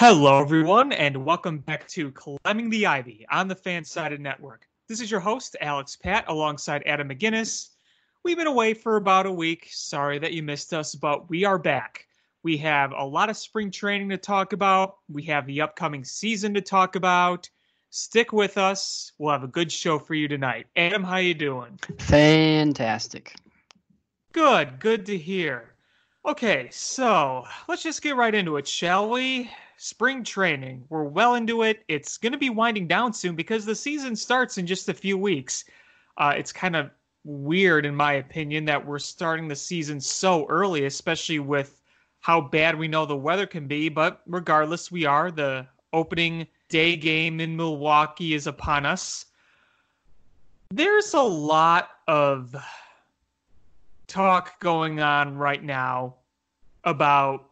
Hello, everyone, and welcome back to Climbing the Ivy on the Fansided Network. This is your host, Alex Pat, alongside Adam McGinnis. We've been away for about a week. Sorry that you missed us, but we are back. We have a lot of spring training to talk about. We have the upcoming season to talk about. Stick with us. We'll have a good show for you tonight. Adam, how you doing? Fantastic. Good, good to hear. Okay, so let's just get right into it, shall we? Spring training. We're well into it. It's going to be winding down soon because the season starts in just a few weeks. Uh, it's kind of weird, in my opinion, that we're starting the season so early, especially with how bad we know the weather can be. But regardless, we are. The opening day game in Milwaukee is upon us. There's a lot of talk going on right now about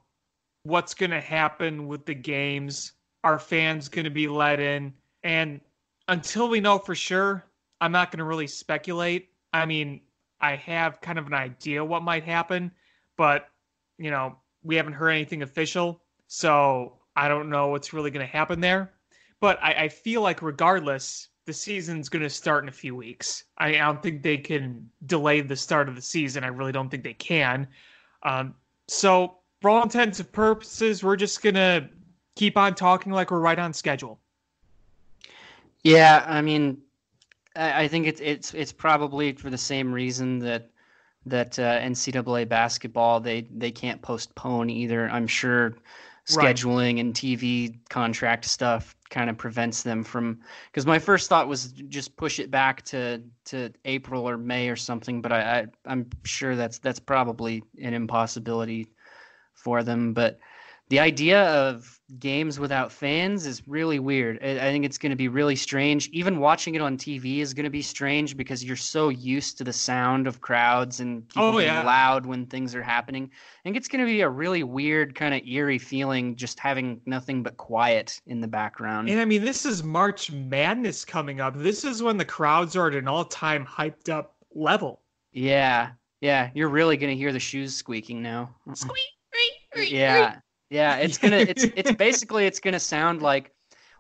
what's going to happen with the games. Are fans going to be let in? And until we know for sure, I'm not going to really speculate. I mean, I have kind of an idea what might happen, but you know, we haven't heard anything official, so I don't know what's really going to happen there. But I, I, feel like, regardless, the season's going to start in a few weeks. I, I, don't think they can delay the start of the season. I really don't think they can. Um, so for all intents and purposes, we're just gonna keep on talking like we're right on schedule. Yeah, I mean, I, I think it's it's it's probably for the same reason that that uh, NCAA basketball they they can't postpone either. I'm sure scheduling right. and TV contract stuff kind of prevents them from because my first thought was just push it back to to April or May or something, but I, I am sure that's that's probably an impossibility for them. But the idea of games without fans is really weird. I think it's going to be really strange. Even watching it on TV is going to be strange because you're so used to the sound of crowds and people oh, yeah. being loud when things are happening. I think it's going to be a really weird, kind of eerie feeling just having nothing but quiet in the background. And I mean, this is March Madness coming up. This is when the crowds are at an all time hyped up level. Yeah. Yeah. You're really going to hear the shoes squeaking now. Uh-uh. Squeak yeah, yeah. It's gonna. It's it's basically it's gonna sound like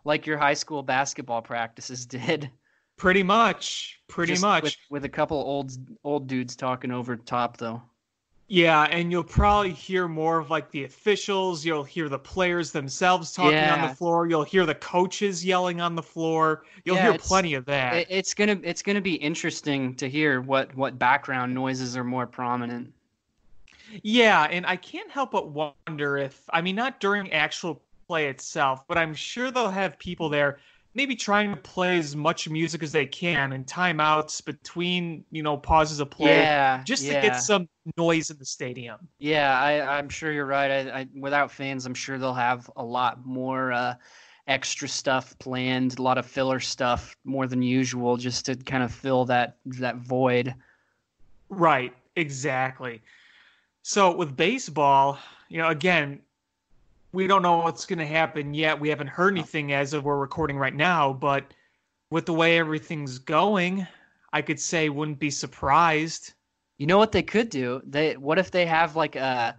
like your high school basketball practices did. Pretty much. Pretty Just much. With, with a couple old old dudes talking over top though. Yeah, and you'll probably hear more of like the officials. You'll hear the players themselves talking yeah. on the floor. You'll hear the coaches yelling on the floor. You'll yeah, hear plenty of that. It's gonna it's gonna be interesting to hear what what background noises are more prominent. Yeah, and I can't help but wonder if I mean not during actual play itself, but I'm sure they'll have people there maybe trying to play as much music as they can and timeouts between, you know, pauses of play. Yeah. Just yeah. to get some noise in the stadium. Yeah, I, am sure you're right. I, I, without fans, I'm sure they'll have a lot more uh, extra stuff planned, a lot of filler stuff more than usual, just to kind of fill that that void. Right. Exactly. So with baseball, you know, again, we don't know what's going to happen yet. We haven't heard anything as of we're recording right now, but with the way everything's going, I could say wouldn't be surprised. You know what they could do? They what if they have like a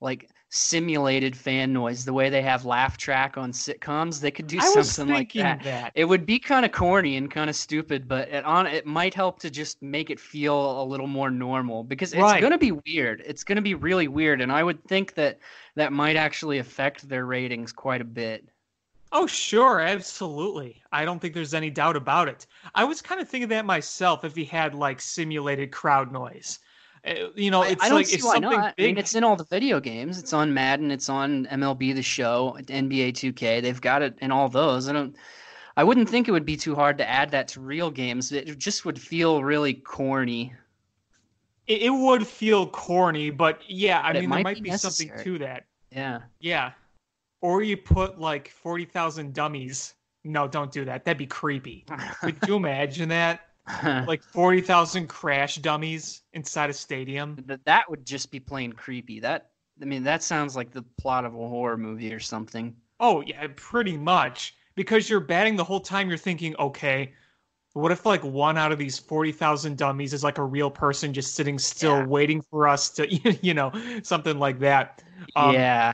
like simulated fan noise the way they have laugh track on sitcoms they could do I something like that. that. it would be kind of corny and kind of stupid but it on it might help to just make it feel a little more normal because it's right. going to be weird it's going to be really weird and i would think that that might actually affect their ratings quite a bit Oh, sure, absolutely. I don't think there's any doubt about it. I was kind of thinking that myself if he had like simulated crowd noise. Uh, you know, it's I, I like if why not. big. I mean, it's in all the video games. It's on Madden. It's on MLB The Show, NBA 2K. They've got it in all those. I don't. I wouldn't think it would be too hard to add that to real games. It just would feel really corny. It, it would feel corny, but yeah, I but mean, might there might be, be something to that. Yeah. Yeah. Or you put like forty thousand dummies. No, don't do that. That'd be creepy. Could you imagine that? like 40,000 crash dummies inside a stadium. That that would just be plain creepy. That I mean that sounds like the plot of a horror movie or something. Oh, yeah, pretty much. Because you're batting the whole time you're thinking, "Okay, what if like one out of these 40,000 dummies is like a real person just sitting still yeah. waiting for us to you know, something like that." Um, yeah.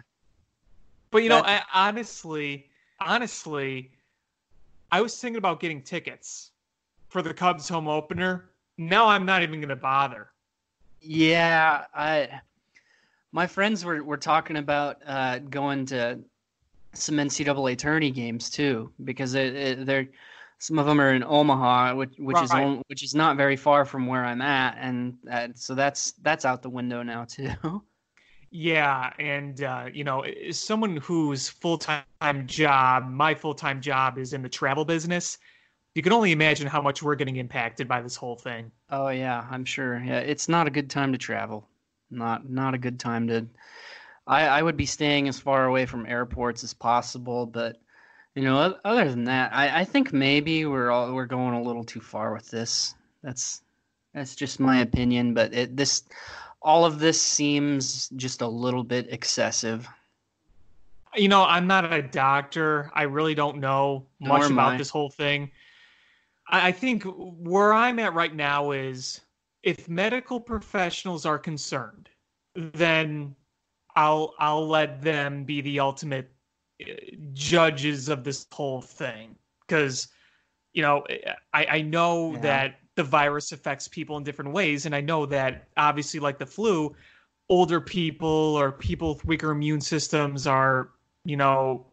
But you know, I, honestly, honestly, I was thinking about getting tickets for the Cubs home opener. Now I'm not even going to bother. Yeah, I my friends were, were talking about uh, going to some NCAA tourney games too because it, it, they're some of them are in Omaha, which which right. is on, which is not very far from where I'm at, and uh, so that's that's out the window now too. Yeah, and uh, you know, someone whose full time job, my full time job is in the travel business, you can only imagine how much we're getting impacted by this whole thing. Oh yeah, I'm sure. Yeah, it's not a good time to travel. Not not a good time to. I I would be staying as far away from airports as possible, but you know, other than that, I I think maybe we're all we're going a little too far with this. That's that's just my opinion, but it this all of this seems just a little bit excessive. You know, I'm not a doctor. I really don't know Nor much about this whole thing. I think where I'm at right now is if medical professionals are concerned, then I'll I'll let them be the ultimate uh, judges of this whole thing because you know I I know yeah. that the virus affects people in different ways. And I know that obviously, like the flu, older people or people with weaker immune systems are, you know,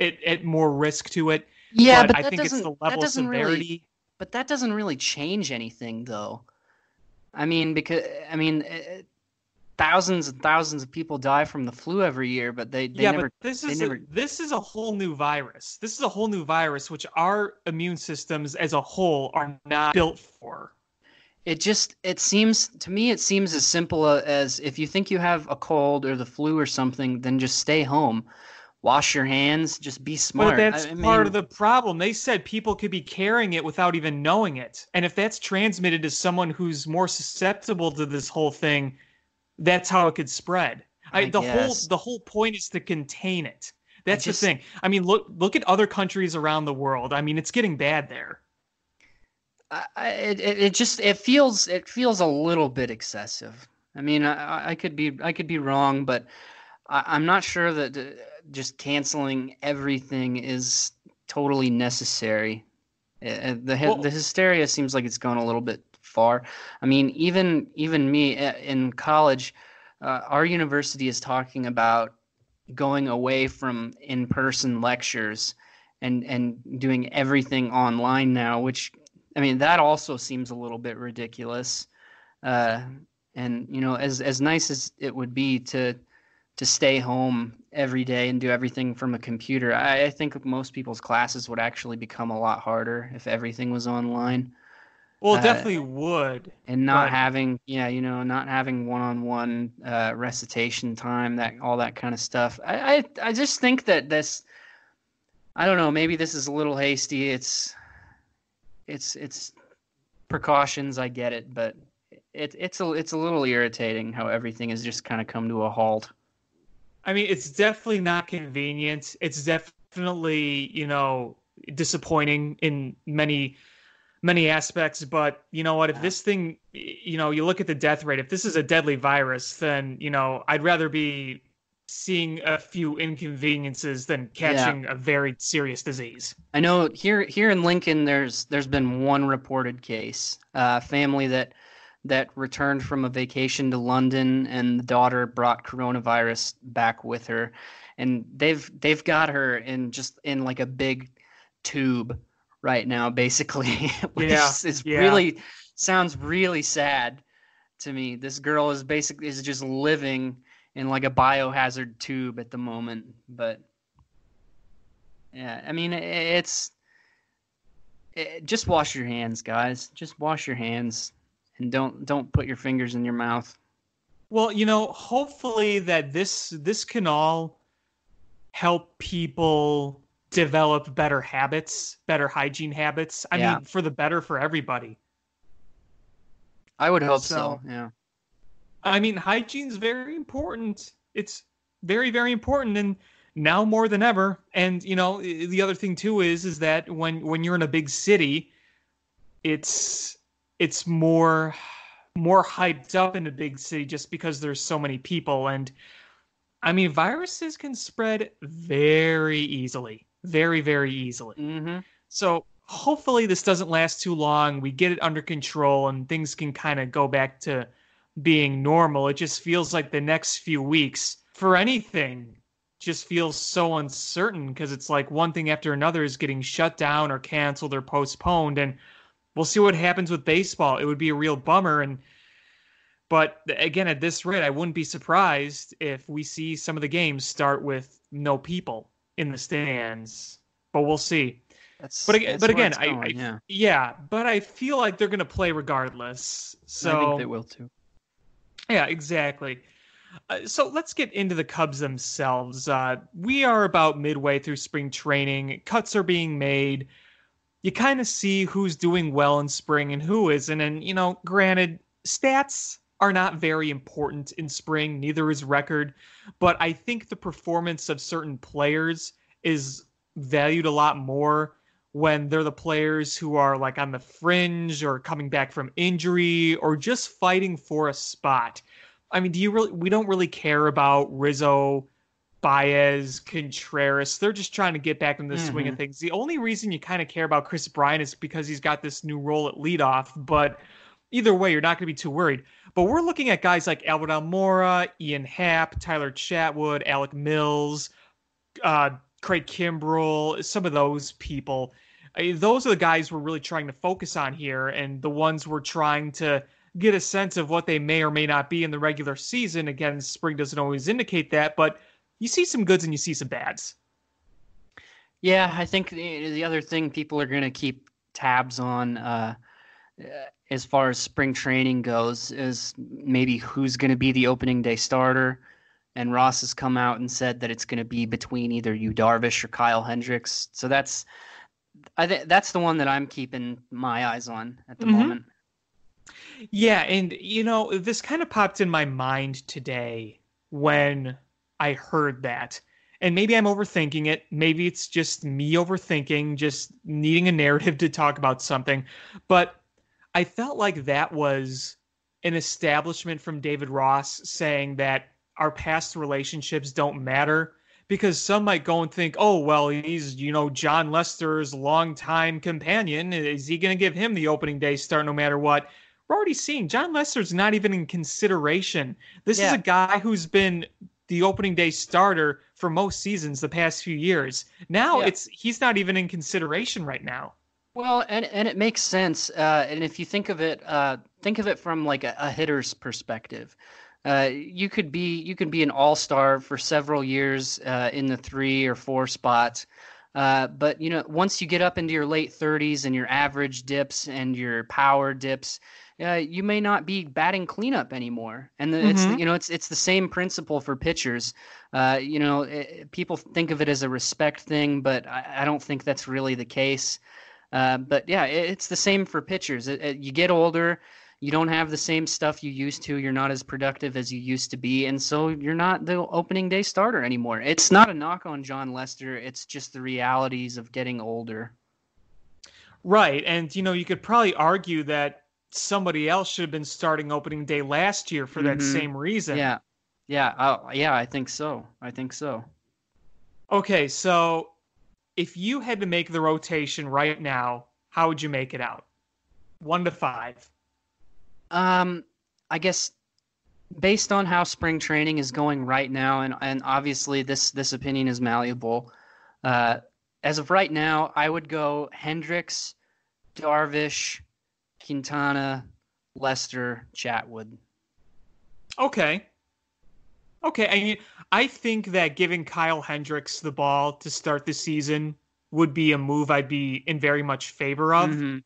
at, at more risk to it. Yeah, but, but I think it's the level of severity. Really, but that doesn't really change anything, though. I mean, because I mean, eh, thousands and thousands of people die from the flu every year, but they, they yeah, never, but this is never... a, this is a whole new virus. This is a whole new virus which our immune systems as a whole are not built for. It just it seems to me it seems as simple as if you think you have a cold or the flu or something, then just stay home. Wash your hands, just be smart. But that's I mean, part of the problem. They said people could be carrying it without even knowing it. And if that's transmitted to someone who's more susceptible to this whole thing, that's how it could spread. I, I the guess. whole the whole point is to contain it. That's just, the thing. I mean, look look at other countries around the world. I mean, it's getting bad there. I, it it just it feels it feels a little bit excessive. I mean, I, I could be I could be wrong, but I, am not sure that uh, just canceling everything is totally necessary. Uh, uh, the well, the hysteria seems like it's gone a little bit far. I mean, even even me eh, in college, uh, our university is talking about going away from in-person lectures and and doing everything online now, which I mean that also seems a little bit ridiculous. Uh, and you know, as as nice as it would be to to stay home every day and do everything from a computer, I, I think most people's classes would actually become a lot harder if everything was online. Well, uh, definitely would. And not but... having, yeah, you know, not having one-on-one uh, recitation time, that all that kind of stuff. I, I, I just think that this. I don't know. Maybe this is a little hasty. It's, it's, it's precautions. I get it, but it, it's a, it's a little irritating how everything has just kind of come to a halt. I mean, it's definitely not convenient. It's definitely, you know, disappointing in many many aspects but you know what if this thing you know you look at the death rate if this is a deadly virus then you know i'd rather be seeing a few inconveniences than catching yeah. a very serious disease i know here here in lincoln there's there's been one reported case a uh, family that that returned from a vacation to london and the daughter brought coronavirus back with her and they've they've got her in just in like a big tube right now, basically, which yeah, is yeah. really sounds really sad to me. This girl is basically is just living in like a biohazard tube at the moment, but yeah, I mean it's it, just wash your hands, guys. Just wash your hands and don't don't put your fingers in your mouth. Well, you know, hopefully that this this can all help people develop better habits, better hygiene habits. I yeah. mean, for the better for everybody. I would hope so, so. Yeah. I mean, hygiene is very important. It's very, very important, and now more than ever. And you know, the other thing too is is that when when you're in a big city, it's it's more more hyped up in a big city just because there's so many people and I mean, viruses can spread very easily, very, very easily. Mm-hmm. So hopefully this doesn't last too long. We get it under control and things can kind of go back to being normal. It just feels like the next few weeks for anything just feels so uncertain because it's like one thing after another is getting shut down or canceled or postponed and we'll see what happens with baseball. It would be a real bummer and but again at this rate I wouldn't be surprised if we see some of the games start with no people in the stands. But we'll see. That's, But again, but again, I, going, I yeah, yeah, but I feel like they're going to play regardless. So I think they will too. yeah, exactly. Uh, so let's get into the Cubs themselves. Uh, we are about midway through spring training. Cuts are being made. You kind of see who's doing well in spring and who isn't. And, you know, granted, stats are not very important in spring, neither is record. But I think the performance of certain players is valued a lot more when they're the players who are like on the fringe or coming back from injury or just fighting for a spot. I mean, do you really? We don't really care about Rizzo, Baez, Contreras. They're just trying to get back in the swing of things. The only reason you kind of care about Kris Bryant is because he's got this new role at leadoff. But either way, you're not going to be too worried. But we're looking at guys like Albert Almora, Ian Happ, Tyler Chatwood, Alec Mills, uh, Craig Kimbrel, some of those people. I mean, those are the guys we're really trying to focus on here, and the ones we're trying to get a sense of what they may or may not be in the regular season. Again, spring doesn't always indicate that, but you see some goods and you see some bads. Yeah, I think the, the other thing people are going to keep tabs on uh, as far as spring training goes is maybe who's going to be the opening day starter. And Ross has come out and said that it's going to be between either Yu Darvish or Kyle Hendricks. So that's I think that's the one that I'm keeping my eyes on at the Mhm. moment. Yeah, and you know, this kind of popped in my mind today when I heard that. And maybe I'm overthinking it. Maybe it's just me overthinking, just needing a narrative to talk about something. But I felt like that was an establishment from David Ross saying that our past relationships don't matter because some might go and think, oh, well, he's, you know, Jon Lester's longtime companion. Is he going to give him the opening day start no matter what? We're already seeing Jon Lester's not even in consideration. This is a guy who's been the opening day starter for most seasons the past few years. Now Yeah. it's he's not even in consideration right now. Well, and and it makes sense. Uh, and if you think of it, uh, think of it from like a, a hitter's perspective. Uh, you could be you could be an all star for several years uh, in the three or four spots, uh, but you know once you get up into your late thirties and your average dips and your power dips, uh, you may not be batting cleanup anymore. And the, it's Mhm. you know it's it's the same principle for pitchers. Uh, you know it, people think of it as a respect thing, but I, I don't think that's really the case. Uh, but yeah, it, it's the same for pitchers. It, it- you get older, you don't have the same stuff you used to. You're not as productive as you used to be, and so you're not the opening day starter anymore. It's not a knock on Jon Lester. It's just the realities of getting older. Right. And, you know, you could probably argue that somebody else should have been starting opening day last year for that Mhm. same reason. Yeah, yeah, uh, yeah. I think so. I think so. Okay. So if you had to make the rotation right now, how would you make it out? One to five. Um, I guess based on how spring training is going right now, and and obviously this this opinion is malleable. Uh, as of right now, I would go Hendricks, Darvish, Quintana, Lester, Chatwood. Okay. Okay. I mean, I think that giving Kyle Hendricks the ball to start the season would be a move I'd be in very much favor of. Mhm.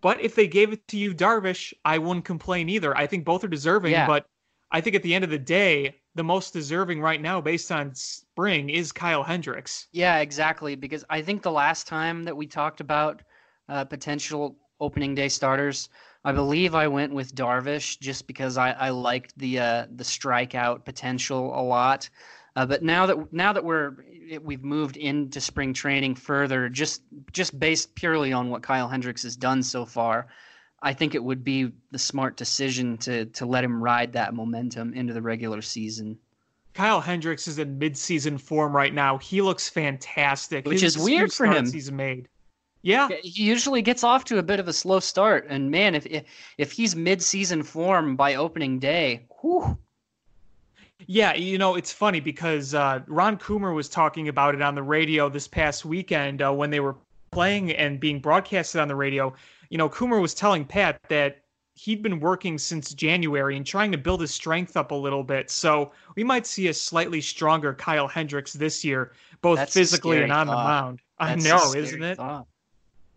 But if they gave it to Yu, Darvish, I wouldn't complain either. I think both are deserving, Yeah. but I think at the end of the day, the most deserving right now, based on spring, is Kyle Hendricks. Yeah, exactly. Because I think the last time that we talked about uh, potential opening day starters, I believe I went with Darvish just because I, I liked the uh, the strikeout potential a lot. Uh, but now that now that we're we've moved into spring training further, just just based purely on what Kyle Hendricks has done so far, I think it would be the smart decision to to let him ride that momentum into the regular season. Kyle Hendricks is in midseason form right now. He looks fantastic, which His is weird for him. He's made. Yeah, he usually gets off to a bit of a slow start, and man, if if, if he's mid-season form by opening day, whew. Yeah, you know it's funny because uh, Ron Coomer was talking about it on the radio this past weekend uh, when they were playing and being broadcasted on the radio. You know, Coomer was telling Pat that he'd been working since January and trying to build his strength up a little bit. So we might see a slightly stronger Kyle Hendricks this year, both That's physically and on thought. the mound. That's I know, isn't it? Thought.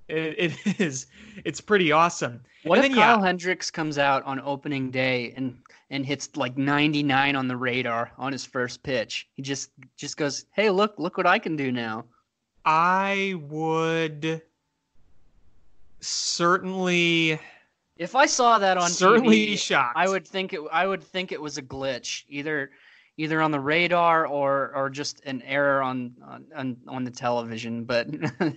It? It is. It's pretty awesome. What and if then, Kyle yeah, Hendricks comes out on opening day and and hits like 99 on the radar on his first pitch? He just just goes, "Hey, look, look what I can do now." I would certainly If I saw that on certainly TV, shocked. I would think it. I would think it was a glitch, either either on the radar or or just an error on on on the television. But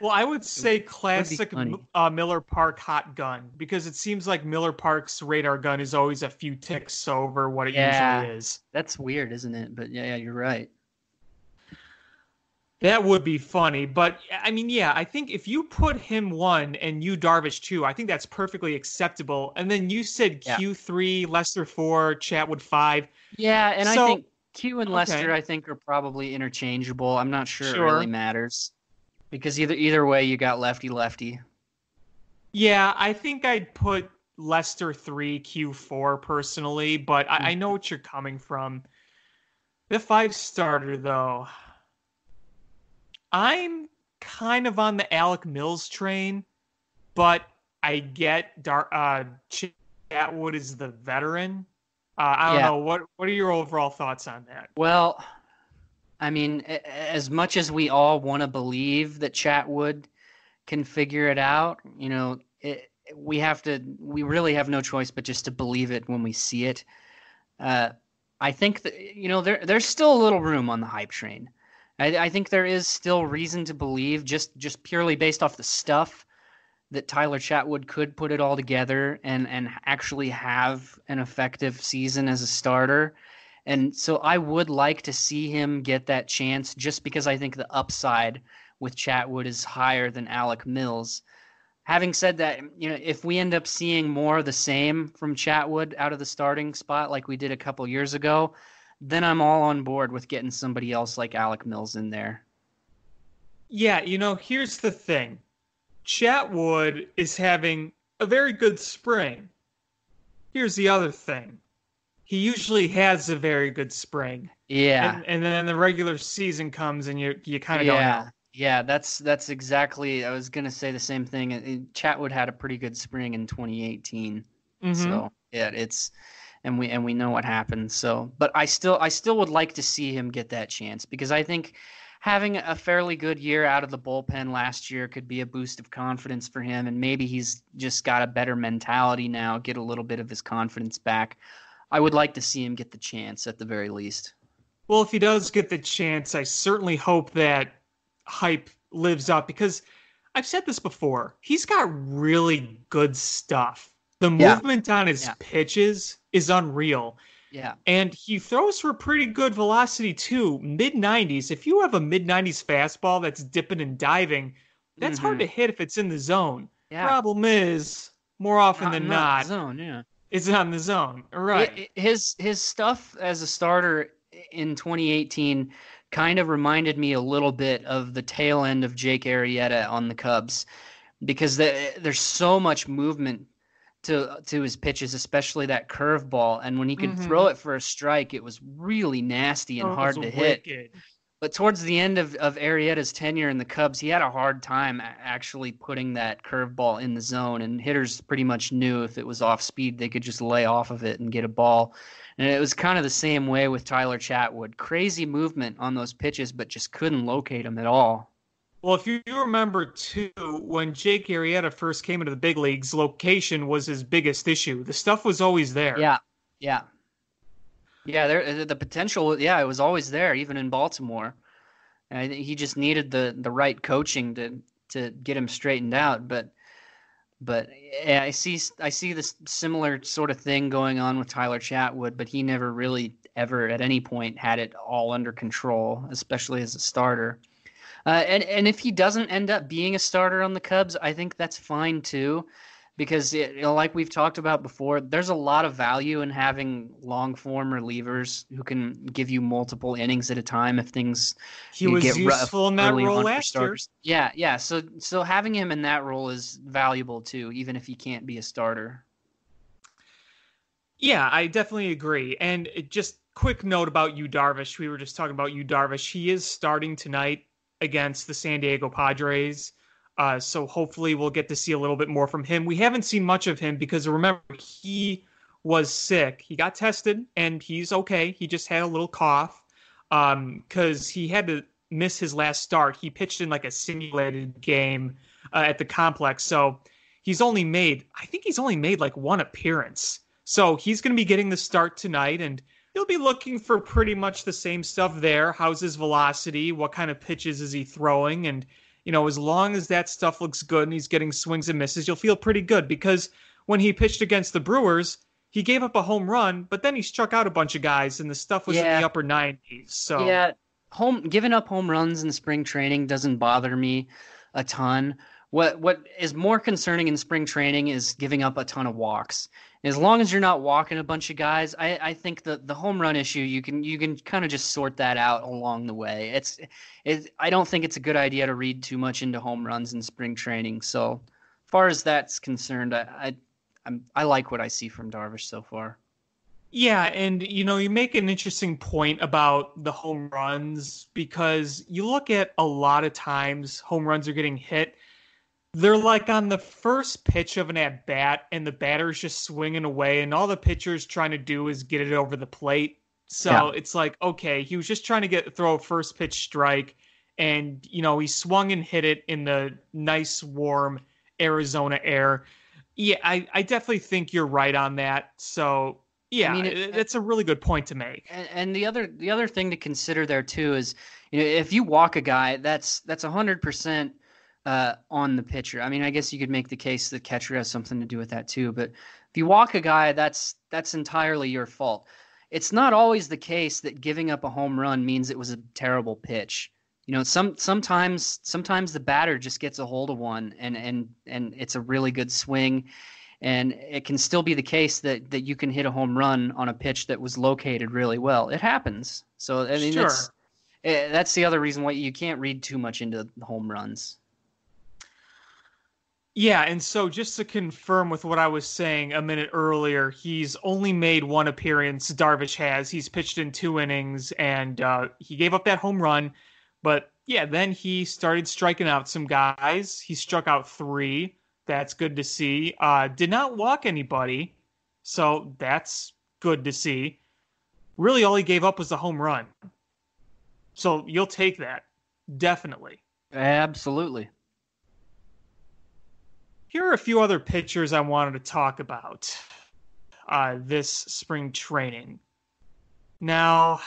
Well, I would say classic funny. uh, Miller Park hot gun because it seems like Miller Park's radar gun is always a few ticks over what it Yeah. usually is. that's weird, isn't it? But yeah, yeah, you're right. That would be funny, but I mean, yeah, I think if you put him one and Yu Darvish two, I think that's perfectly acceptable. And then you said Yeah. Q three, Lester four, Chatwood five. Yeah, and I think Q and Lester, okay. I think, are probably interchangeable. I'm not sure, Sure. it really matters because either either way, you got lefty lefty. Yeah, I think I'd put Lester three, Q four personally, but I, I know what you're coming from. The five starter though, I'm kind of on the Alec Mills train, but I get Dar- uh, Chatwood is the veteran. Uh, I don't Yeah. know what what are your overall thoughts on that? Well, I mean, as much as we all want to believe that Chatwood can figure it out, you know, it, we have to. We really have no choice but just to believe it when we see it. Uh, I think that you know there there's still a little room on the hype train. I, I think there is still reason to believe, just just purely based off the stuff, that Tyler Chatwood could put it all together and and actually have an effective season as a starter. And so I would like to see him get that chance just because I think the upside with Chatwood is higher than Alec Mills. Having said that, you know, if we end up seeing more of the same from Chatwood out of the starting spot like we did a couple years ago, then I'm all on board with getting somebody else like Alec Mills in there. Yeah, you know, here's the thing. Chatwood is having a very good spring. Here's the other thing. He usually has a very good spring. Yeah. And, and then the regular season comes and you you kind of don't yeah. know. Yeah, that's that's exactly. I was gonna say the same thing. Chatwood had a pretty good spring in 2018. Mhm. So yeah, it's and we and we know what happened. So, but I still I still would like to see him get that chance because I think having a fairly good year out of the bullpen last year could be a boost of confidence for him, and maybe he's just got a better mentality now, get a little bit of his confidence back. I would like to see him get the chance at the very least. Well, if he does get the chance, I certainly hope that hype lives up because I've said this before. He's got really good stuff. The Yeah. movement on his Yeah. pitches is unreal. Yeah, And he throws for pretty good velocity too, mid 90s. If you have a mid 90s fastball that's dipping and diving, that's hard Mhm. to hit if it's in the zone. yeah. Problem is, more often than not, zone. Yeah. It's on the zone. Right. I- I- His his stuff as a starter in 2018 kind of reminded me a little bit of the tail end of Jake Arrieta on the Cubs because the, there's so much movement to to his pitches, especially that curveball, and when he could Mhm. throw it for a strike, it was really nasty and Oh, hard to hit. But towards the end of, of Arrieta's tenure in the Cubs, he had a hard time actually putting that curveball in the zone, and hitters pretty much knew if it was off speed, they could just lay off of it and get a ball. And it was kind of the same way with Tyler Chatwood. Crazy movement on those pitches, but just couldn't locate him at all. Well, if you remember too, when Jake Arrieta first came into the big leagues, location was his biggest issue. The stuff was always there. Yeah, yeah, yeah. There, the potential, yeah, it was always there, even in Baltimore. And I think he just needed the the right coaching to to get him straightened out. But but yeah, I see I see this similar sort of thing going on with Tyler Chatwood, but he never really ever at any point had it all under control, especially as a starter. Uh, and and if he doesn't end up being a starter on the Cubs, I think that's fine too because it, you know, like we've talked about before, there's a lot of value in having long form relievers who can give you multiple innings at a time if things he was get useful in that role last year. Yeah, yeah. So so having him in that role is valuable too, even if he can't be a starter. Yeah, I definitely agree. And just quick note about Yu Darvish. We were just talking about Yu Darvish. He is starting tonight against the San Diego Padres. Uh, so hopefully we'll get to see a little bit more from him. We haven't seen much of him because remember he was sick. He got tested and he's okay. He just had a little cough because um, he had to miss his last start. He pitched in like a simulated game uh, at the complex, so he's only made I think he's only made like one appearance. So he's going to be getting the start tonight and. He'll be looking for pretty much the same stuff there. How's his velocity? What kind of pitches is he throwing? And you know, as long as that stuff looks good and he's getting swings and misses, you'll feel pretty good because when he pitched against the Brewers, he gave up a home run, but then he struck out a bunch of guys and the stuff was yeah. in the upper 90s. So Yeah, home giving up home runs in spring training doesn't bother me a ton. What what is more concerning in spring training is giving up a ton of walks as long as you're not walking a bunch of guys, I, I think the, the home run issue you can you can kind of just sort that out along the way. It's it, I don't think it's a good idea to read too much into home runs in spring training. So, far as that's concerned, I I, I'm, I like what I see from Darvish so far. Yeah, and you know, you make an interesting point about the home runs because you look at a lot of times home runs are getting hit they're like on the first pitch of an at bat, and the batter's just swinging away, and all the pitcher's trying to do is get it over the plate. So yeah. it's like, okay, he was just trying to get throw a first pitch strike, and you know he swung and hit it in the nice warm Arizona air. Yeah, I, I definitely think you're right on that. So yeah, I mean, it, that's a really good point to make. And, and the other the other thing to consider there too is, you know, if you walk a guy, that's that's a hundred percent uh, on the pitcher. I mean, I guess you could make the case the catcher has something to do with that too. But if you walk a guy, that's that's entirely your fault. It's not always the case that giving up a home run means it was a terrible pitch. You know, some sometimes sometimes the batter just gets a hold of one and and and it's a really good swing. And it can still be the case that, that you can hit a home run on a pitch that was located really well. It happens. So I mean, sure. that's, eh, that's the other reason why you can't read too much into home runs. Yeah, and so just to confirm with what I was saying a minute earlier, he's only made one appearance. Darvish has. He's pitched in two innings, and uh, he gave up that home run. But yeah, then he started striking out some guys. He struck out three. That's good to see. Uh, did not walk anybody, so that's good to see. Really, all he gave up was the home run. So you'll take that, definitely. Absolutely here are a few other pitchers I wanted to talk about uh, this spring training. Now,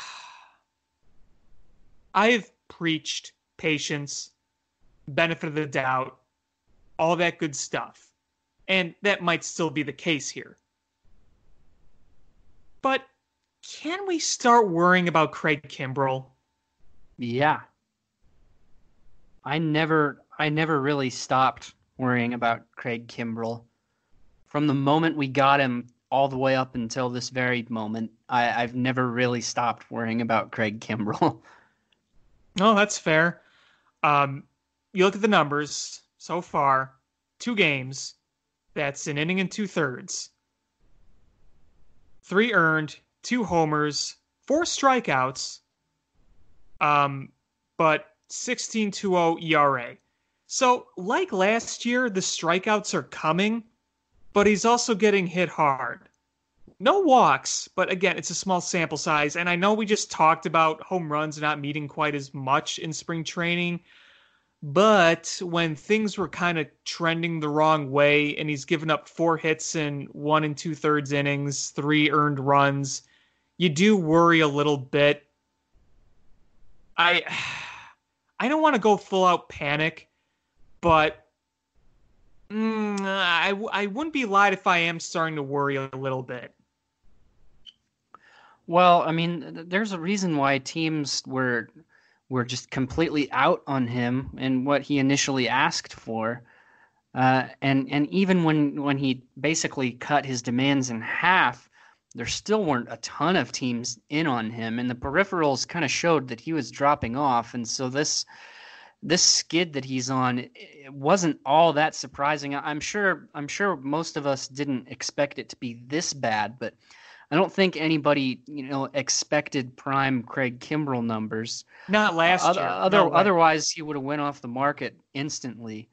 I've preached patience, benefit of the doubt, all that good stuff. And that might still be the case here. But can we start worrying about Craig Kimbrel? Yeah. I never I never really stopped worrying about Craig Kimbrel. From the moment we got him all the way up until this very moment, I, have never really stopped worrying about Craig Kimbrel. No, that's fair. Um, you look at the numbers so far, two games, that's an inning and two thirds. Three earned, two homers, four strikeouts, um, but 16 ERA. So, like last year, the strikeouts are coming, but he's also getting hit hard. No walks, but again, it's a small sample size. And I know we just talked about home runs not meeting quite as much in spring training. But when things were kind of trending the wrong way, and he's given up four hits in one and two thirds innings, three earned runs, you do worry a little bit. I I don't want to go full out panic but mm, I, I wouldn't be lied if I am starting to worry a little bit. Well, I mean, there's a reason why teams were were just completely out on him and what he initially asked for. Uh, and and even when when he basically cut his demands in half, there still weren't a ton of teams in on him, and the peripherals kind of showed that he was dropping off. And so this this skid that he's on wasn't all that surprising. I'm sure I'm sure most of us didn't expect it to be this bad, but I don't think anybody you know expected prime Craig Kimbrel numbers. Not last Other, year. other, No otherwise, he would have went off the market instantly.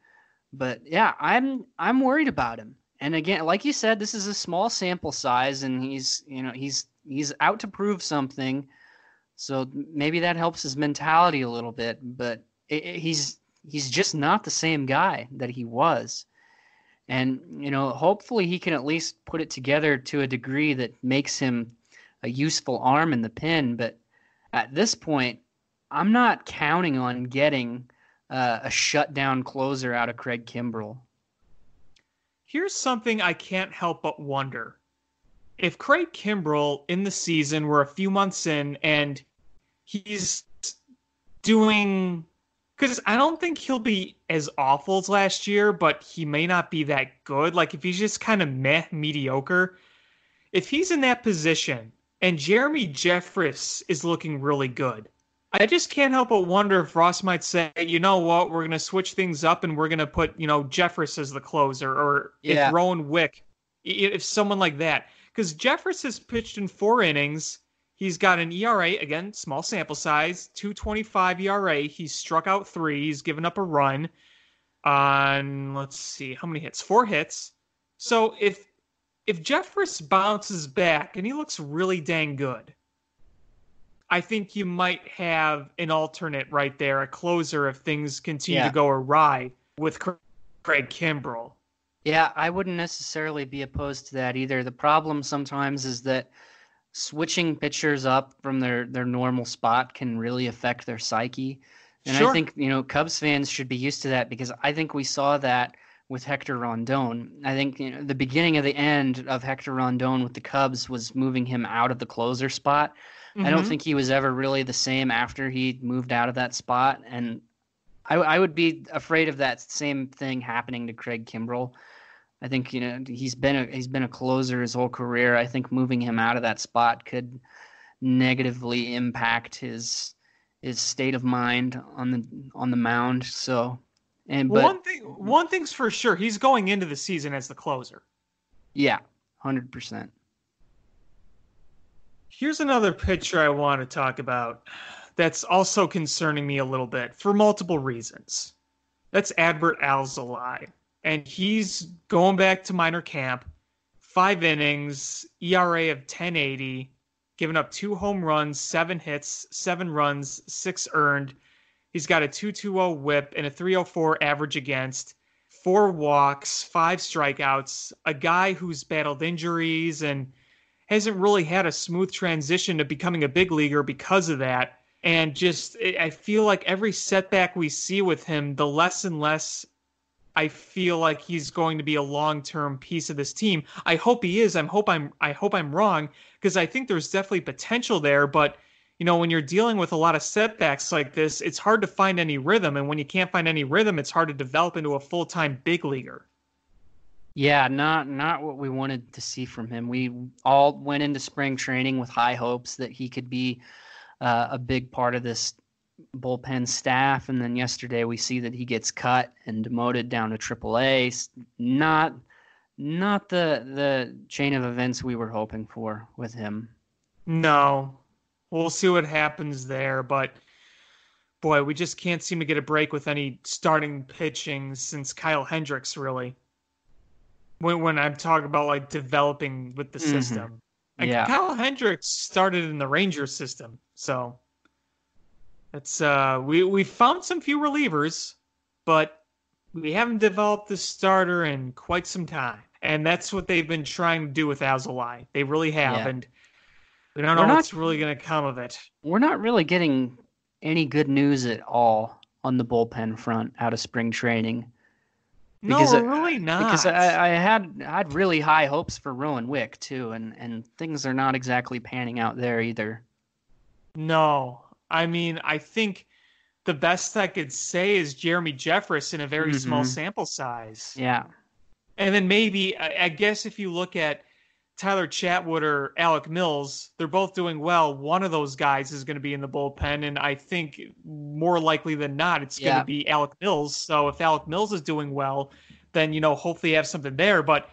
But yeah, I'm I'm worried about him. And again, like you said, this is a small sample size, and he's you know he's he's out to prove something. So maybe that helps his mentality a little bit. But it, he's he's just not the same guy that he was. And you know, hopefully he can at least put it together to a degree that makes him a useful arm in the pen. But at this point, I'm not counting on getting uh, a shutdown closer out of Craig Kimbrel. Here's something I can't help but wonder. If Craig Kimbrel in the season, we're a few months in, and he's doing. Because I don't think he'll be as awful as last year, but he may not be that good. Like, if he's just kind of meh, mediocre, if he's in that position and Jeremy Jeffress is looking really good, I just can't help but wonder if Ross might say, you know what, we're going to switch things up and we're going to put, you know, Jeffress as the closer, or Yeah. if Rowan Wick, if someone like that. Because Jeffress has pitched in four innings. He's got an ERA, again, small sample size, 225 ERA. He's struck out three. He's given up a run on, let's see, how many hits? Four hits. So if if Jeffress bounces back and he looks really dang good, I think you might have an alternate right there, a closer if things continue Yeah. to go awry with Craig Kimbrel. Yeah, I wouldn't necessarily be opposed to that either. The problem sometimes is that switching pitchers up from their their normal spot can really affect their psyche. And I think, you know, Cubs fans should be used to that because I think we saw that with Hector Rondon. I think you know, the beginning of the end of Hector Rondon with the Cubs was moving him out of the closer spot. I don't Mhm. think he was ever really the same after he moved out of that spot. And I, I would be afraid of that same thing happening to Craig Kimbrel. I think you know he's been a he's been a closer his whole career. I think moving him out of that spot could negatively impact his his state of mind on the on the mound. So, and but one thing, one thing's for sure, he's going into the season as the closer. yeah, hundred percent. Here's another pitcher I want to talk about that's also concerning me a little bit for multiple reasons. That's Adbert Alzolay. And he's going back to minor camp, five innings, ERA of 1080, giving up two home runs, seven hits, seven runs, six earned. He's got a 220 whip and a 304 average against, four walks, five strikeouts, a guy who's battled injuries and hasn't really had a smooth transition to becoming a big leaguer because of that. And just, I feel like every setback we see with him, the less and less I feel like he's going to be a long-term piece of this team. I hope he is. I hope I'm. I hope I'm wrong because I think there's definitely potential there. But you know, when you're dealing with a lot of setbacks like this, it's hard to find any rhythm. And when you can't find any rhythm, it's hard to develop into a full-time big leaguer. Yeah, not not what we wanted to see from him. We all went into spring training with high hopes that he could be uh, a big part of this bullpen staff, and then yesterday we see that he gets cut and demoted down to AAA. Not not the the chain of events we were hoping for with him. No, we'll see what happens there. But boy, we just can't seem to get a break with any starting pitching since Kyle Hendricks, really. When, when I'm talking about like developing with the Mhm. system. Yeah. Kyle Hendricks started in the Ranger system. So it's uh we we found some few relievers, but we haven't developed the starter in quite some time. And that's what they've been trying to do with Alzolay. They really have. Yeah. And we don't We're know not- what's really going to come of it. We're not really getting any good news at all on the bullpen front out of spring training. Because no, really not. Because I, I, had I had really high hopes for Rowan Wick too, and and things are not exactly panning out there either. No, I mean I think the best I could say is Jeremy Jeffress in a very mm-hmm. small sample size. Yeah, and then maybe I, guess if you look at Tyler Chatwood or Alec Mills, they're both doing well. One of those guys is going to be in the bullpen, and I think more likely than not, it's going to be Alec Mills. So if Alec Mills is doing well, then you know hopefully you have something there. But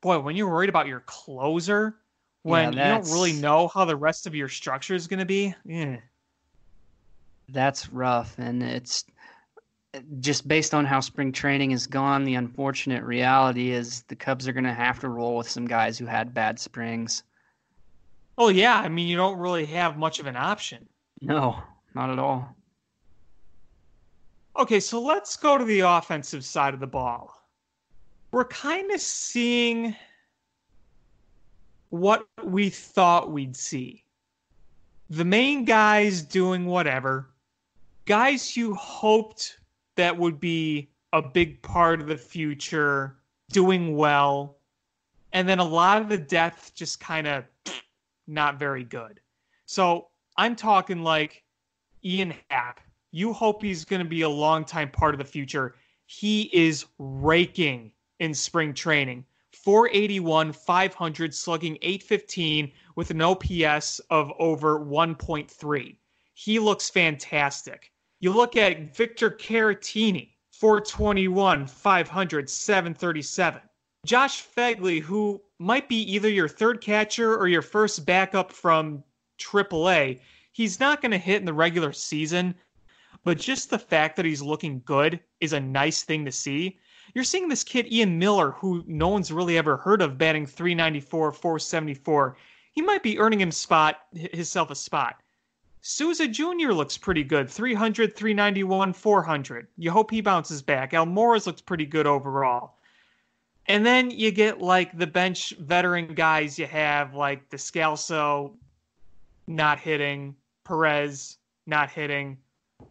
boy, when you're worried about your closer, when yeah, you don't really know how the rest of your structure is going to be, yeah. That's rough, and it's just based on how spring training has gone, the unfortunate reality is the Cubs are going to have to roll with some guys who had bad springs. Oh yeah, I mean you don't really have much of an option. No, not at all. Okay, so let's go to the offensive side of the ball. We're kind of seeing what we thought we'd see. The main guys doing whatever. Guys you hoped that would be a big part of the future, doing well, and then a lot of the depth just kind of not very good. So I'm talking like Ian Happ. You hope he's going to be a long time part of the future. He is raking in spring training. 481, 500, slugging 815 with an OPS of over 1.3. He looks fantastic. You look at Victor Caratini, 421, 500, 737. Josh Phegley, who might be either your third catcher or your first backup from AAA, he's not going to hit in the regular season, but just the fact that he's looking good is a nice thing to see. You're seeing this kid, Ian Miller, who no one's really ever heard of, batting 394, 474. He might be earning him spot himself a spot. Souza Jr. looks pretty good 300, 391, 400. You hope he bounces back. Almora looks pretty good overall. And then you get like the bench veteran guys you have, like Descalso not hitting, Perez not hitting,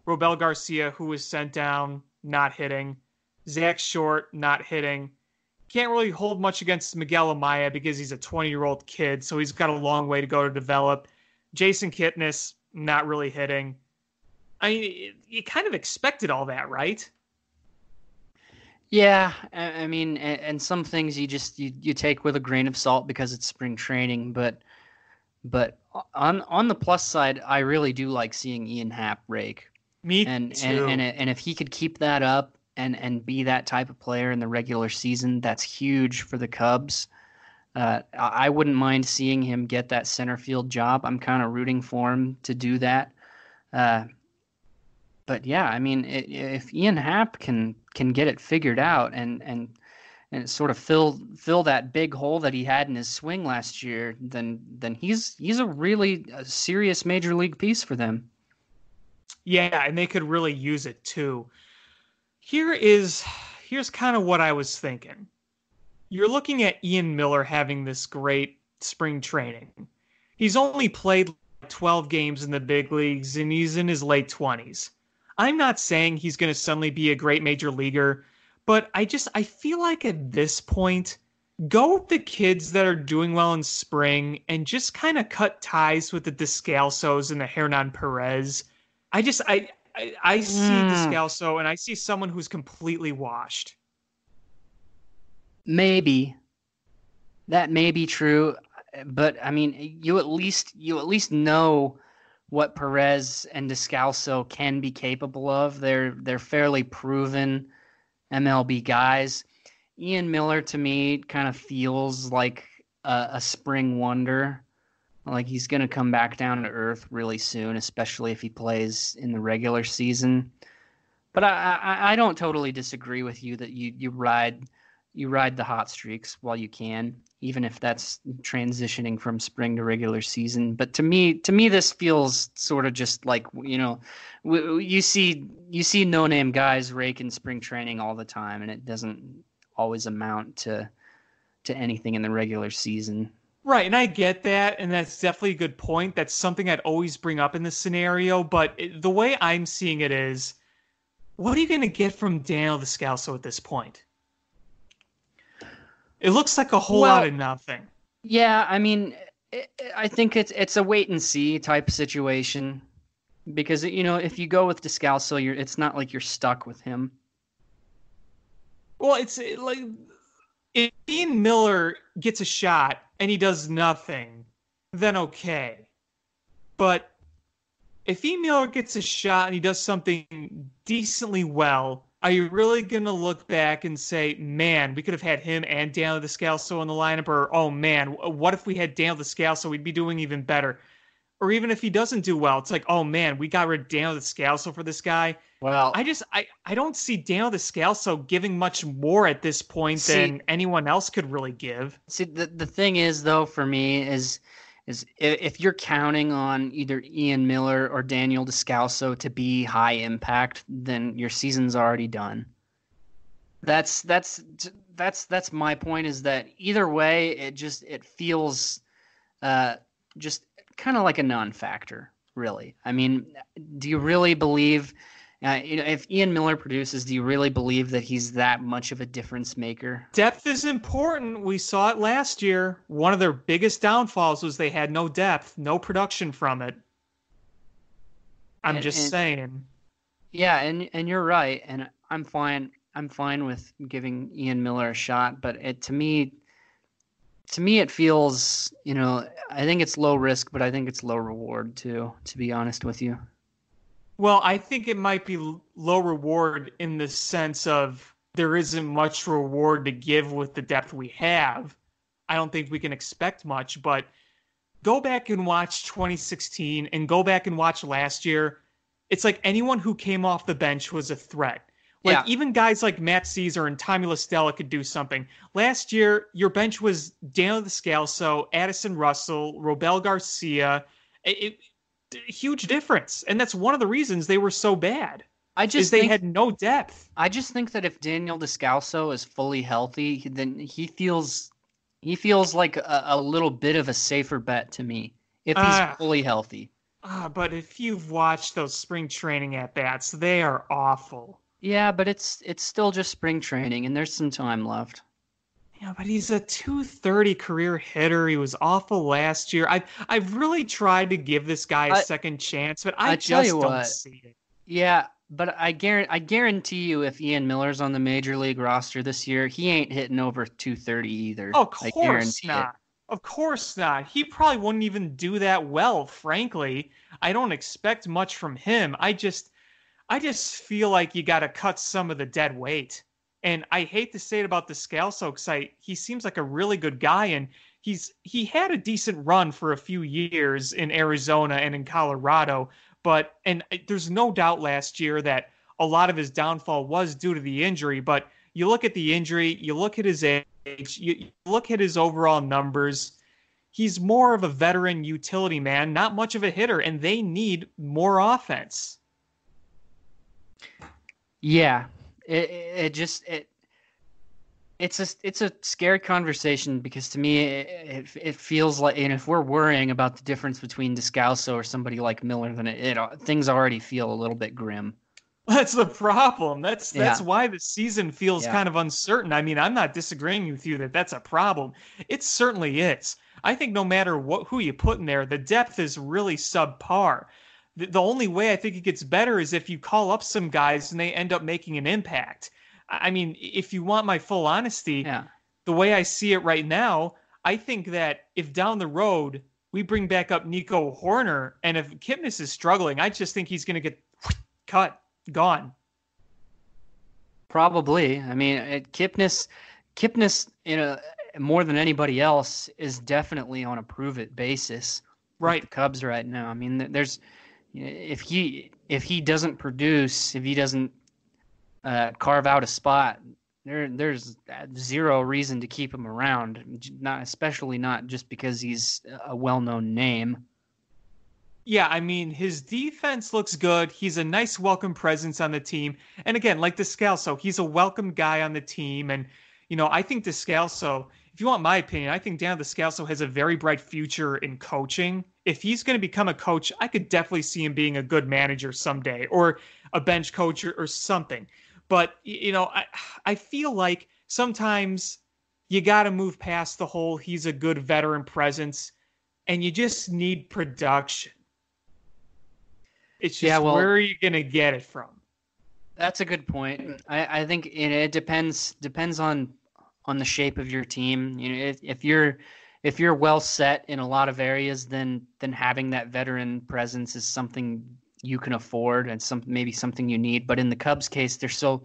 Robel Garcia, who was sent down, not hitting, Zack Short not hitting. Can't really hold much against Miguel Amaya because he's a 20 year old kid, so he's got a long way to go to develop. Jason Kipnis, not really hitting. I mean, you kind of expected all that, right? Yeah, I mean, and some things you just you, you take with a grain of salt because it's spring training, but but on on the plus side, I really do like seeing Ian Happ rake. Me and, too. And, and and if he could keep that up and and be that type of player in the regular season, that's huge for the Cubs. Uh, I wouldn't mind seeing him get that center field job. I'm kind of rooting for him to do that. Uh, but yeah, I mean, it, if Ian Happ can can get it figured out and and and sort of fill fill that big hole that he had in his swing last year, then then he's he's a really a serious major league piece for them. Yeah, and they could really use it too. Here is here's kind of what I was thinking you're looking at Ian Miller having this great spring training. He's only played 12 games in the big leagues and he's in his late 20s. I'm not saying he's going to suddenly be a great major leaguer, but I just I feel like at this point go with the kids that are doing well in spring and just kind of cut ties with the Descalsos and the Hernan Perez. I just I I, I see mm. Descalso and I see someone who's completely washed. Maybe that may be true, but I mean, you at least you at least know what Perez and Descalso can be capable of. They're they're fairly proven MLB guys. Ian Miller to me kind of feels like a, a spring wonder. Like he's going to come back down to earth really soon, especially if he plays in the regular season. But I, I, I don't totally disagree with you that you, you ride you ride the hot streaks while you can, even if that's transitioning from spring to regular season. But to me, to me, this feels sort of just like you know, you see you see no name guys rake in spring training all the time, and it doesn't always amount to to anything in the regular season. Right, and I get that, and that's definitely a good point. That's something I'd always bring up in this scenario. But the way I'm seeing it is, what are you going to get from Daniel Descalso at this point? It looks like a whole well, lot of nothing. Yeah, I mean, I think it's it's a wait and see type situation because you know if you go with Descalso, you're it's not like you're stuck with him. Well, it's like if Ian Miller gets a shot and he does nothing, then okay. But if Ian Miller gets a shot and he does something decently well, are you really going to look back and say, man, we could have had him and Daniel Descalso in the lineup? Or, oh, man, what if we had Daniel Descalso? We'd be doing even better. Or even if he doesn't do well, it's like, oh, man, we got rid of Daniel Descalso for this guy. Well, I just, I, I don't see Daniel Descalso giving much more at this point see, than anyone else could really give. See, the, the thing is, though, for me, is – is if you're counting on either Ian Miller or Daniel Descalso to be high impact, then your season's already done. That's that's that's that's my point. Is that either way, it just it feels uh, just kind of like a non-factor, really. I mean, do you really believe? Uh, you know, if Ian Miller produces, do you really believe that he's that much of a difference maker? Depth is important. We saw it last year. One of their biggest downfalls was they had no depth, no production from it. I'm and, just and, saying. Yeah, and and you're right, and I'm fine. I'm fine with giving Ian Miller a shot, but it to me, to me, it feels, you know, I think it's low risk, but I think it's low reward too. To be honest with you. Well, I think it might be low reward in the sense of there isn't much reward to give with the depth we have. I don't think we can expect much, but go back and watch 2016 and go back and watch last year. It's like anyone who came off the bench was a threat. Like yeah. even guys like Matt Szczur and Tommy La Stella could do something. Last year, your bench was Daniel Descalso, Addison Russell, Robel Garcia. It, huge difference, and that's one of the reasons they were so bad. I just they had no depth. I just think that if Daniel Descalso is fully healthy, then he feels he feels like a, a little bit of a safer bet to me if he's uh, fully healthy. Uh, but if you've watched those spring training at bats, they are awful. Yeah, but it's it's still just spring training, and there's some time left. Yeah, but he's a 230 career hitter. He was awful last year. I've I've really tried to give this guy a I, second chance, but I, I just don't what, see it. Yeah, but I guarantee I guarantee you, if Ian Miller's on the major league roster this year, he ain't hitting over 230 either. of course not. It. Of course not. He probably wouldn't even do that well. Frankly, I don't expect much from him. I just I just feel like you got to cut some of the dead weight. And I hate to say it about Descalso because I he seems like a really good guy and he's he had a decent run for a few years in Arizona and in Colorado, but and uh, there's no doubt last year that a lot of his downfall was due to the injury. But you look at the injury, you look at his age, you look at his overall numbers. He's more of a veteran utility man, not much of a hitter, and they need more offense. Yeah, it, it just it it's a it's a scary conversation because to me it, it, it feels like and if we're worrying about the difference between Descalso or somebody like Miller then it, it things already feel a little bit grim. That's the problem. That's that's yeah. why the season feels yeah. kind of uncertain. I mean, I'm not disagreeing with you that that's a problem. It certainly is. I think no matter what who you put in there, the depth is really subpar the, the only way I think it gets better is if you call up some guys and they end up making an impact. I mean, if you want my full honesty, yeah. the way I see it right now, I think that if down the road we bring back up Nico Hoerner and if Kipnis is struggling, I just think he's going to get cut, gone. Probably. I mean, uh, Kipnis, Kipnis, you know, more than anybody else, is definitely on a prove it basis. Right. The Cubs right now. I mean, there's if he if he doesn't produce, if he doesn't uh, carve out a spot, there there's zero reason to keep him around. Not especially not just because he's a well-known name. Yeah, I mean his defense looks good. He's a nice welcome presence on the team. And again, like Descalso, he's a welcome guy on the team. And you know, I think Descalso, if you want my opinion, I think Dan Descalso has a very bright future in coaching if he's going to become a coach, I could definitely see him being a good manager someday or a bench coach or, or something. But you know, I I feel like sometimes you got to move past the whole he's a good veteran presence and you just need production. It's just yeah, well, where are you going to get it from? That's a good point. I, I think it, it depends depends on on the shape of your team. You know, if, if you're if you're well set in a lot of areas, then then having that veteran presence is something you can afford and some maybe something you need. But in the Cubs case, they're so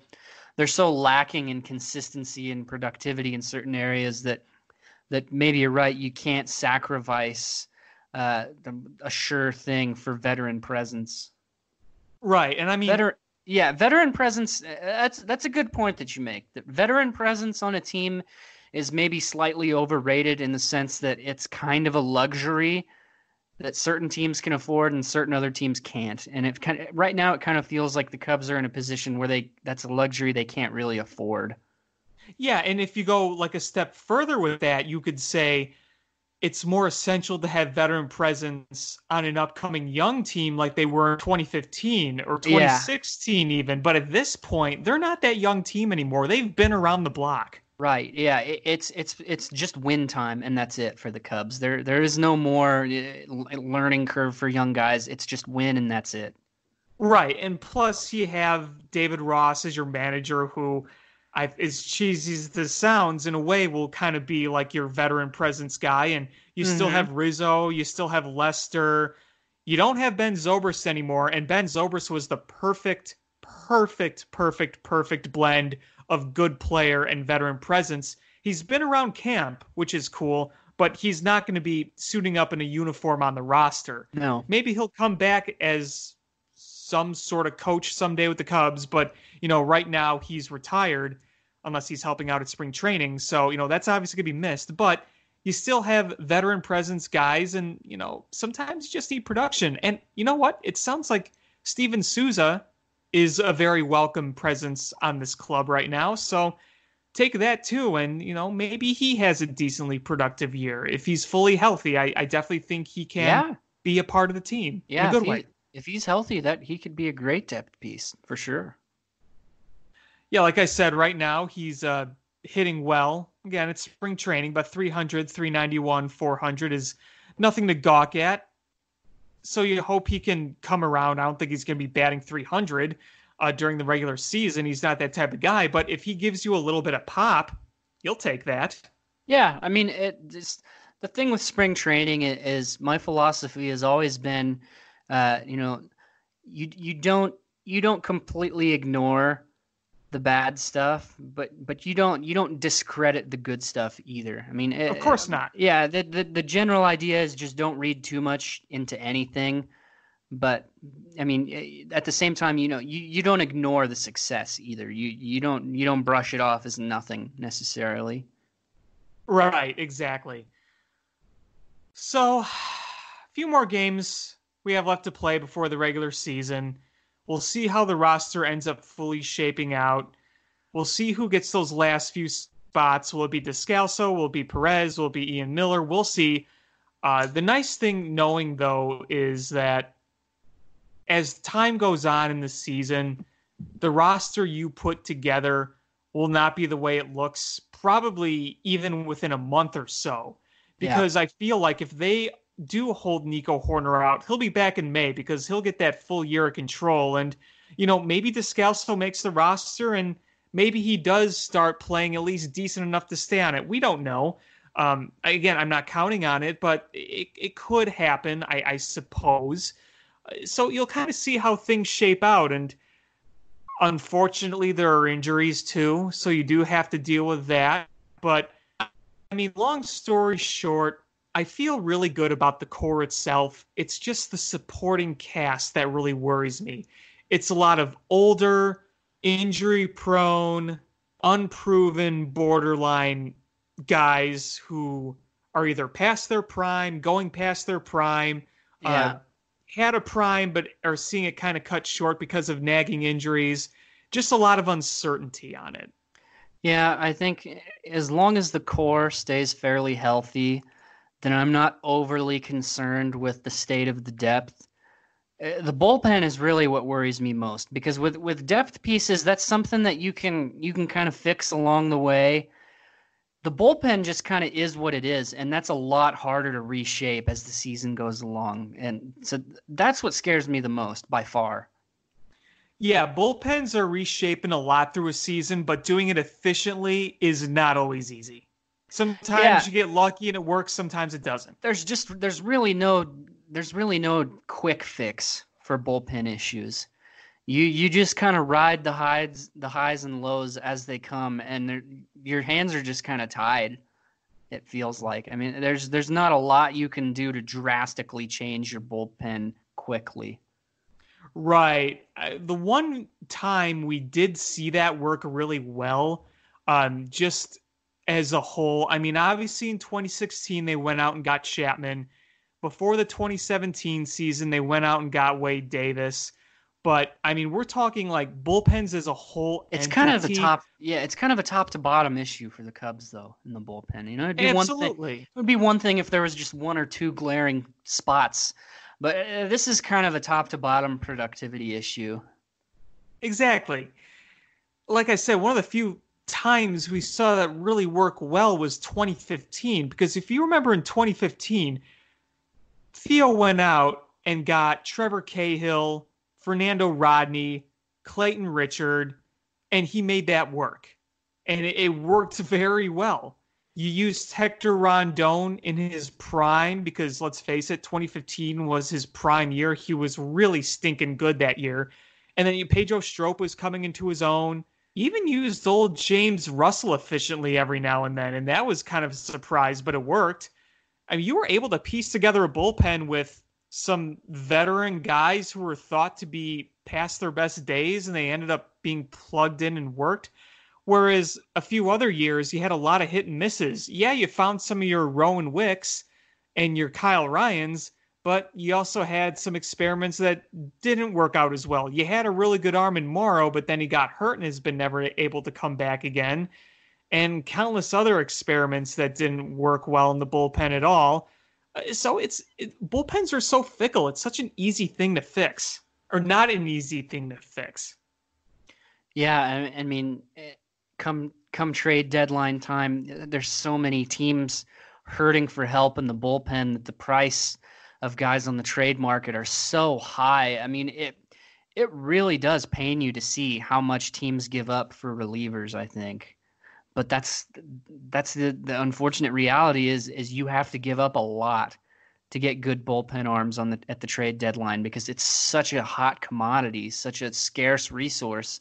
they're so lacking in consistency and productivity in certain areas that that maybe you're right. You can't sacrifice uh, a sure thing for veteran presence. Right, and I mean, veteran, yeah, veteran presence. Uh, that's that's a good point that you make. That veteran presence on a team is maybe slightly overrated in the sense that it's kind of a luxury that certain teams can afford and certain other teams can't. And it kind of, right now it kind of feels like the Cubs are in a position where they that's a luxury they can't really afford. Yeah, and if you go like a step further with that, you could say it's more essential to have veteran presence on an upcoming young team like they were in 2015 or 2016 yeah. even. But at this point, they're not that young team anymore. They've been around the block. Right. Yeah. It, it's it's it's just win time, and that's it for the Cubs. There there is no more uh, learning curve for young guys. It's just win, and that's it. Right. And plus, you have David Ross as your manager, who, I, as cheesy as this sounds, in a way will kind of be like your veteran presence guy. And you mm-hmm. still have Rizzo, you still have Lester. You don't have Ben Zobrist anymore, and Ben Zobrist was the perfect, perfect, perfect, perfect blend of good player and veteran presence. He's been around camp, which is cool, but he's not going to be suiting up in a uniform on the roster. No. Maybe he'll come back as some sort of coach someday with the Cubs, but you know, right now he's retired unless he's helping out at spring training. So, you know, that's obviously going to be missed, but you still have veteran presence guys and, you know, sometimes you just need production. And you know what? It sounds like Steven Souza is a very welcome presence on this club right now. So take that too. And, you know, maybe he has a decently productive year. If he's fully healthy, I, I definitely think he can yeah. be a part of the team. Yeah. good if, he, if he's healthy, that he could be a great depth piece for sure. Yeah, like I said, right now he's uh, hitting well. Again, it's spring training, but 300, 391, 400 is nothing to gawk at so you hope he can come around. I don't think he's going to be batting 300 uh, during the regular season. He's not that type of guy. But if he gives you a little bit of pop, you'll take that. Yeah, I mean, it just the thing with spring training is my philosophy has always been, uh, you know, you you don't you don't completely ignore the bad stuff, but but you don't you don't discredit the good stuff either. I mean, of course not. Yeah, the, the the general idea is just don't read too much into anything. But I mean, eh, at the same time, you know, you, you don't ignore the success either. You you don't you don't brush it off as nothing necessarily. Right, exactly. So, a few more games we have left to play before the regular season. We'll see how the roster ends up fully shaping out. We'll see who gets those last few spots. Will it be Descalso? Will it be Perez? Will it be Ian Miller? We'll see. Uh, the nice thing knowing, though, is that as time goes on in the season, the roster you put together will not be the way it looks probably even within a month or so. Because yeah. I feel like if they do hold Nico Hoerner out, he'll be back in May because he'll get that full year of control. And, you know, maybe Descalso makes the roster and maybe he does start playing at least decent enough to stay on it. We don't know. Um, again, I'm not counting on it, but it, it could happen, I, I suppose. So you'll kind of see how things shape out. And unfortunately, there are injuries too. So you do have to deal with that. But I mean, long story short, I feel really good about the core itself. It's just the supporting cast that really worries me. It's a lot of older, injury prone, unproven, borderline guys who are either past their prime, going past their prime, uh, yeah. uh, had a prime, but are seeing it kind of cut short because of nagging injuries. Just a lot of uncertainty on it. Yeah, I think as long as the core stays fairly healthy, then I'm not overly concerned with the state of the depth. Uh, the bullpen is really what worries me most because with with depth pieces, that's something that you can you can kind of fix along the way. The the bullpen just kind of is what it is, and that's a lot harder to reshape as the season goes along. And so that's what scares me the most by far. Yeah, bullpens are reshaping a lot through a season, but doing it efficiently is not always easy. Sometimes yeah. you get lucky and it works, sometimes it doesn't. There's just there's really no there's really no quick fix for bullpen issues. You you just kind of ride the highs the highs and lows as they come and your hands are just kind of tied. It feels like. I mean, there's there's not a lot you can do to drastically change your bullpen quickly. Right. The one time we did see that work really well, um, just as a whole. I mean, obviously in 2016 they went out and got Chapman. Before the 2017 season, they went out and got Wade Davis. But I mean, we're talking like bullpens as a whole. It's entity. kind of a top, yeah. It's kind of a top to bottom issue for the Cubs, though, in the bullpen. You know, it'd be Absolutely. one thing. It would be one thing if there was just one or two glaring spots, but uh, this is kind of a top to bottom productivity issue. Exactly. Like I said, one of the few times we saw that really work well was 2015. Because if you remember in 2015, Theo went out and got Trevor Cahill, Fernando Rodney, Clayton Richard, and he made that work. And it, it worked very well. You used Hector Rondon in his prime because let's face it, 2015 was his prime year. He was really stinking good that year. And then Pedro Strop was coming into his own even used old James Russell efficiently every now and then, and that was kind of a surprise, but it worked. I mean, you were able to piece together a bullpen with some veteran guys who were thought to be past their best days, and they ended up being plugged in and worked. Whereas a few other years, you had a lot of hit and misses. Yeah, you found some of your Rowan Wicks and your Kyle Ryans, but you also had some experiments that didn't work out as well. You had a really good arm in Morrow, but then he got hurt and has been never able to come back again. And countless other experiments that didn't work well in the bullpen at all. Uh, so it's it, bullpens are so fickle. It's such an easy thing to fix, or not an easy thing to fix. Yeah, I, I mean, eh, come come trade deadline time, there's so many teams hurting for help in the bullpen that the price of guys on the trade market are so high. I mean, it it really does pain you to see how much teams give up for relievers, I think. But that's that's the, the unfortunate reality is is you have to give up a lot to get good bullpen arms on the at the trade deadline because it's such a hot commodity, such a scarce resource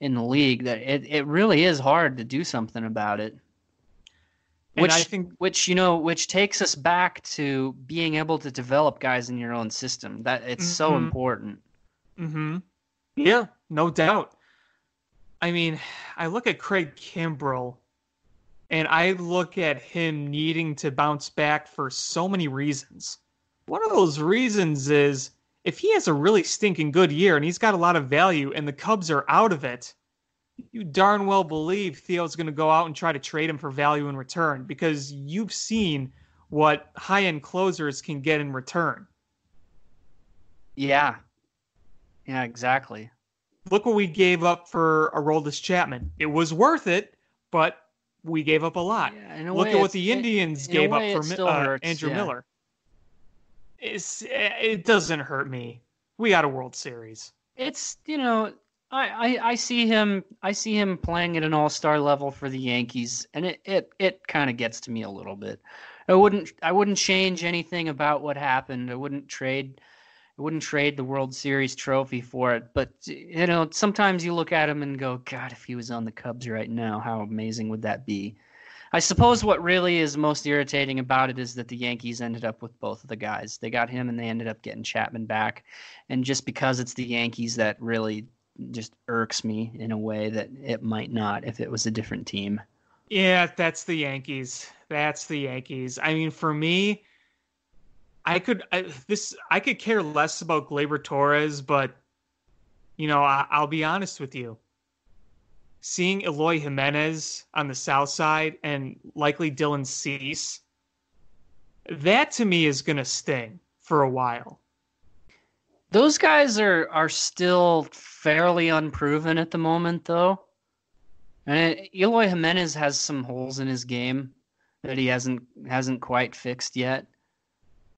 in the league that it, it really is hard to do something about it which I think which you know which takes us back to being able to develop guys in your own system. That it's mm-hmm. so important. Mhm. Yeah, no doubt. I mean, I look at Craig Kimbrel and I look at him needing to bounce back for so many reasons. One of those reasons is if he has a really stinking good year and he's got a lot of value and the Cubs are out of it, you darn well believe Theo's going to go out and try to trade him for value in return because you've seen what high end closers can get in return. Yeah. Yeah, exactly. Look what we gave up for Aroldis Chapman. It was worth it, but we gave up a lot. Yeah, Look at what the Indians it, gave up for uh, Andrew yeah. Miller. It's, it doesn't hurt me. We got a World Series. It's, you know, I, I, see him I see him playing at an all star level for the Yankees, and it it, it kind of gets to me a little bit. I wouldn't I wouldn't change anything about what happened. I wouldn't trade I wouldn't trade the World Series trophy for it. But you know, sometimes you look at him and go, God, if he was on the Cubs right now, how amazing would that be? I suppose what really is most irritating about it is that the Yankees ended up with both of the guys. They got him and they ended up getting Chapman back. And just because it's the Yankees that really just irks me in a way that it might not if it was a different team. Yeah, that's the Yankees. That's the Yankees. I mean, for me, I could I, this I could care less about Gleyber Torres, but you know, I, I'll be honest with you. Seeing Eloy Jimenez on the south side and likely Dylan Cease, that to me is going to sting for a while. Those guys are are still fairly unproven at the moment, though. And Eloy Jimenez has some holes in his game that he hasn't hasn't quite fixed yet.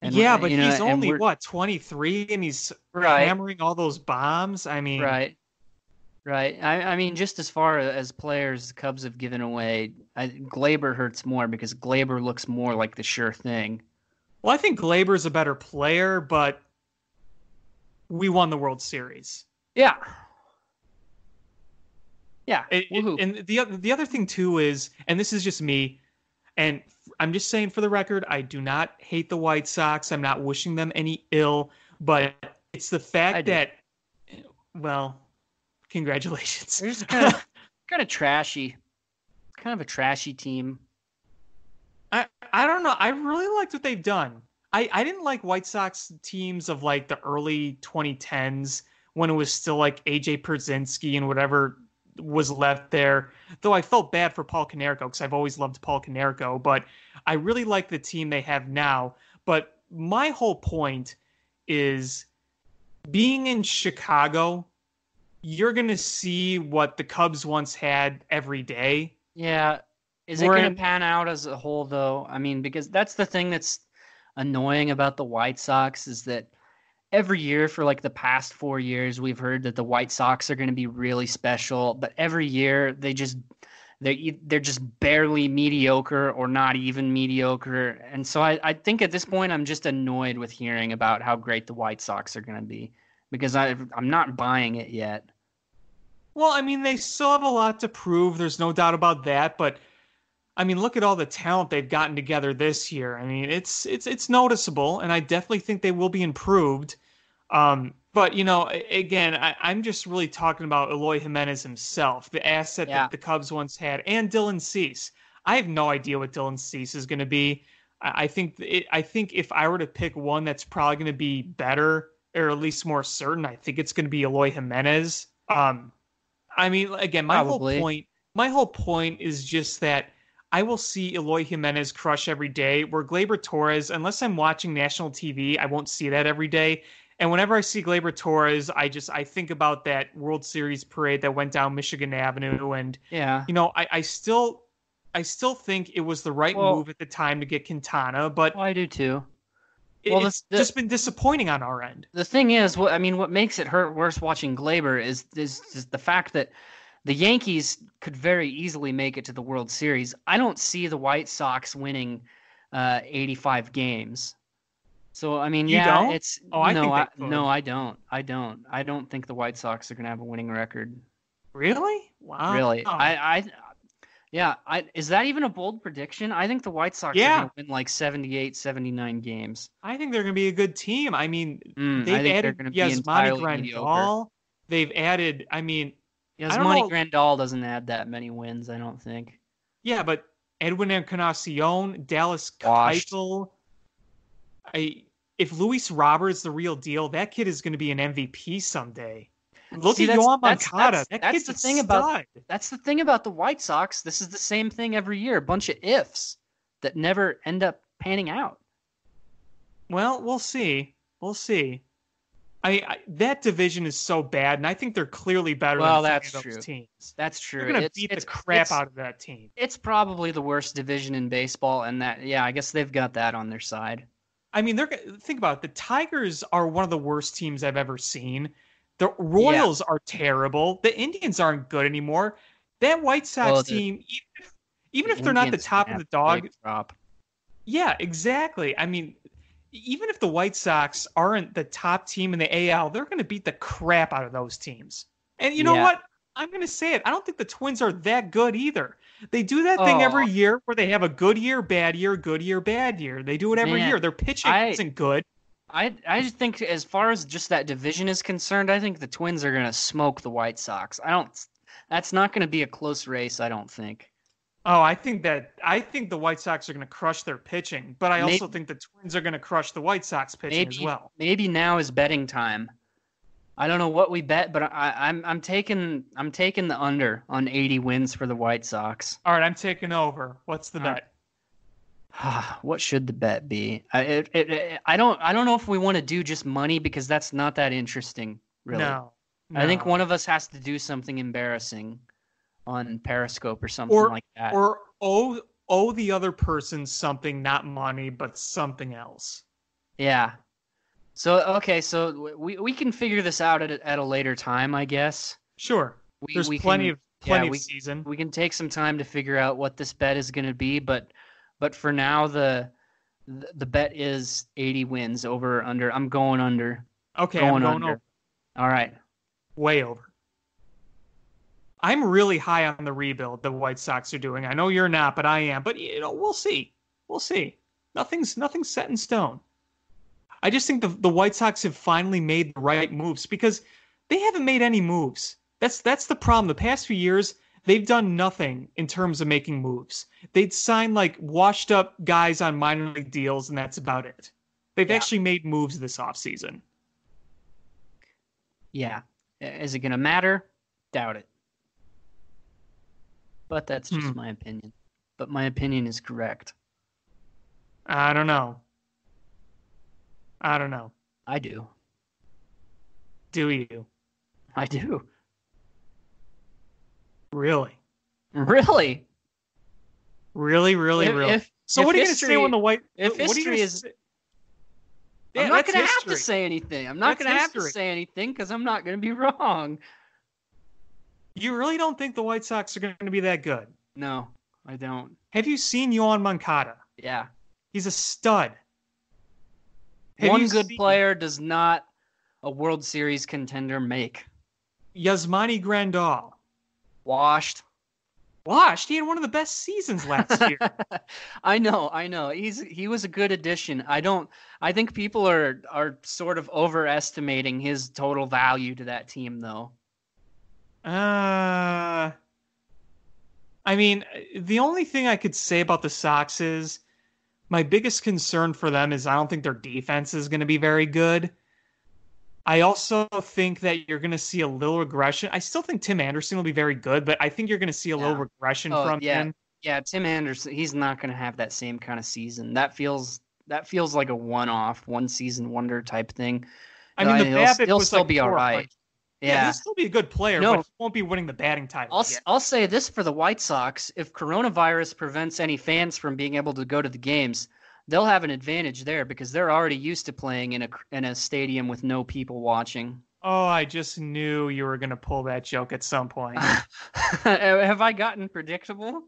And yeah, but know, he's only what 23 and he's right. hammering all those bombs. I mean, right, right. I, I mean, just as far as players the Cubs have given away, I, Gleyber hurts more because Gleyber looks more like the sure thing. Well, I think Gleyber's a better player, but we won the World Series. Yeah. Yeah. It, it, and the the other thing too is, and this is just me, and I'm just saying for the record, I do not hate the White Sox. I'm not wishing them any ill, but it's the fact that, well, congratulations. They're just kind of kind of trashy, kind of a trashy team. I I don't know. I really liked what they've done. I I didn't like White Sox teams of like the early 2010s when it was still like AJ Pierzynski and whatever was left there. Though I felt bad for Paul Konerko because I've always loved Paul Konerko, but I really like the team they have now. But my whole point is being in Chicago, you're going to see what the Cubs once had every day. Yeah. Is it going to pan out as a whole, though? I mean, because that's the thing that's annoying about the White Sox is that every year for like the past four years, we've heard that the White Sox are going to be really special, but every year they just they they're just barely mediocre or not even mediocre. And so I, I think at this point I'm just annoyed with hearing about how great the White Sox are going to be because I I'm not buying it yet. Well, I mean they still have a lot to prove. There's no doubt about that, but I mean, look at all the talent they've gotten together this year. I mean, it's it's it's noticeable, and I definitely think they will be improved. Um, but you know, again, I, am just really talking about Eloy Jimenez himself, the asset yeah. that the Cubs once had, and Dylan Cease. I have no idea what Dylan Cease is going to be. I, I think it, I think if I were to pick one that's probably going to be better or at least more certain, I think it's going to be Eloy Jimenez. Um, I mean, again, my probably. whole point, my whole point is just that I will see Eloy Jimenez crush every day. Where Gleyber Torres, unless I'm watching national TV, I won't see that every day. And whenever I see Gleyber Torres, I just I think about that World Series parade that went down Michigan Avenue, and yeah, you know, I, I still I still think it was the right well, move at the time to get Quintana, but well, I do too. Well, it's the, just been disappointing on our end. The thing is, what I mean, what makes it hurt worse watching Gleyber is, is is the fact that the Yankees could very easily make it to the World Series. I don't see the White Sox winning uh, 85 games. So I mean, you yeah, don't? it's oh, I no, I, no, I don't. I don't. I don't think the White Sox are going to have a winning record. Really? Wow. Really? I, I, yeah. I is that even a bold prediction? I think the White Sox yeah. are going to win like 78, 79 games. I think they're going to be a good team. I mean, mm, they've I added Yasmani Grandal. They've added. I mean, Yasmani Grandal doesn't add that many wins. I don't think. Yeah, but Edwin Encarnacion, Dallas Keuchel. I if Luis Robert's the real deal, that kid is going to be an MVP someday. Look See, at Yoan Moncada. That's, that that's the thing stud. about that's the thing about the White Sox. This is the same thing every year. A bunch of ifs that never end up panning out. Well, we'll see. We'll see. I, I that division is so bad, and I think they're clearly better well, than that's those true. teams. That's true. They're going to beat the crap out of that team. It's probably the worst division in baseball, and that yeah, I guess they've got that on their side. I mean, they're think about it. The Tigers are one of the worst teams I've ever seen. The Royals yeah. are terrible. The Indians aren't good anymore. That White Sox well, team, even if, even if they're not the top of the dog, drop. Yeah, exactly. I mean, even if the White Sox aren't the top team in the AL, they're going to beat the crap out of those teams. And you know yeah. what? I'm going to say it. I don't think the Twins are that good either. They do that thing every oh. year where they have a good year, bad year, good year, bad year. They do it every Man, year. Their pitching I, isn't good. I I just think as far as just that division is concerned, I think the Twins are going to smoke the White Sox. I don't. That's not going to be a close race. I don't think. Oh, I think that I think the White Sox are going to crush their pitching, but I maybe, also think the Twins are going to crush the White Sox pitching maybe, as well. Maybe now is betting time. I don't know what we bet, but I, I'm I'm taking I'm taking the under on 80 wins for the White Sox. All right, I'm taking over. What's the bet? what should the bet be? I it, it, I don't I don't know if we want to do just money because that's not that interesting, really. No, no. I think one of us has to do something embarrassing. On Periscope or something Or- like that. Or owe owe the other person something, not money, but something else. yeah. So okay, so we we can figure this out at a, at a later time, I guess. Sure. We, There's we plenty can, of plenty we- of season. we can take some time to figure out what this bet is going to be, but but for now the the bet is 80 wins over or under. I'm going under. Okay, going I'm going under. over, All right. way over. I'm really high on the rebuild the White Sox are doing. I know you're not, but I am. But you know, we'll see. We'll see. Nothing's nothing's set in stone. I just think the the White Sox have finally made the right moves because they haven't made any moves. That's that's the problem. The past few years, they've done nothing in terms of making moves. They'd sign like washed up guys on minor league deals, and that's about it. They've Yeah. actually made moves this offseason. Yeah. Is it going to matter? Doubt it. But that's just Hmm. my opinion. But my opinion is correct. I don't know. I don't know. I do. Do you I do. really, Really? really, really, If- really? if- so if what are you gonna say when the white? if what history gonna is- say- I'm not going to have to say anything. I'm not going to have to say anything because I'm not going to be wrong. You really don't think the White Sox are going to be that good? No, I don't. Have you seen Yoan Moncada? Yeah. He's a stud. Have One good seen player does not a World Series contender make. Yasmani Grandal. Washed. Washed. He had one of the best seasons last year. I know, I know. He's he was a good addition. I don't I think people are are sort of overestimating his total value to that team though. Uh, I mean, the only thing I could say about the Sox is my biggest concern for them is I don't think their defense is going to be very good. I also think that you're going to see a little regression. I still think Tim Anderson will be very good, but I think you're going to see a little regression Oh, from yeah. him. Yeah, Tim Anderson, he's not going to have that same kind of season. That feels that feels like a one-off, one season wonder type thing. I mean, the he'll, he'll was still like be all 400. right. Yeah, Yeah. he'll still be a good player, No. but he won't be winning the batting title. I'll, yet. s- I'll say this for the White Sox: if coronavirus prevents any fans from being able to go to the games, they'll have an advantage there because they're already used to playing in a in a stadium with no people watching. Oh, I just knew you were going to pull that joke at some point. have I gotten predictable?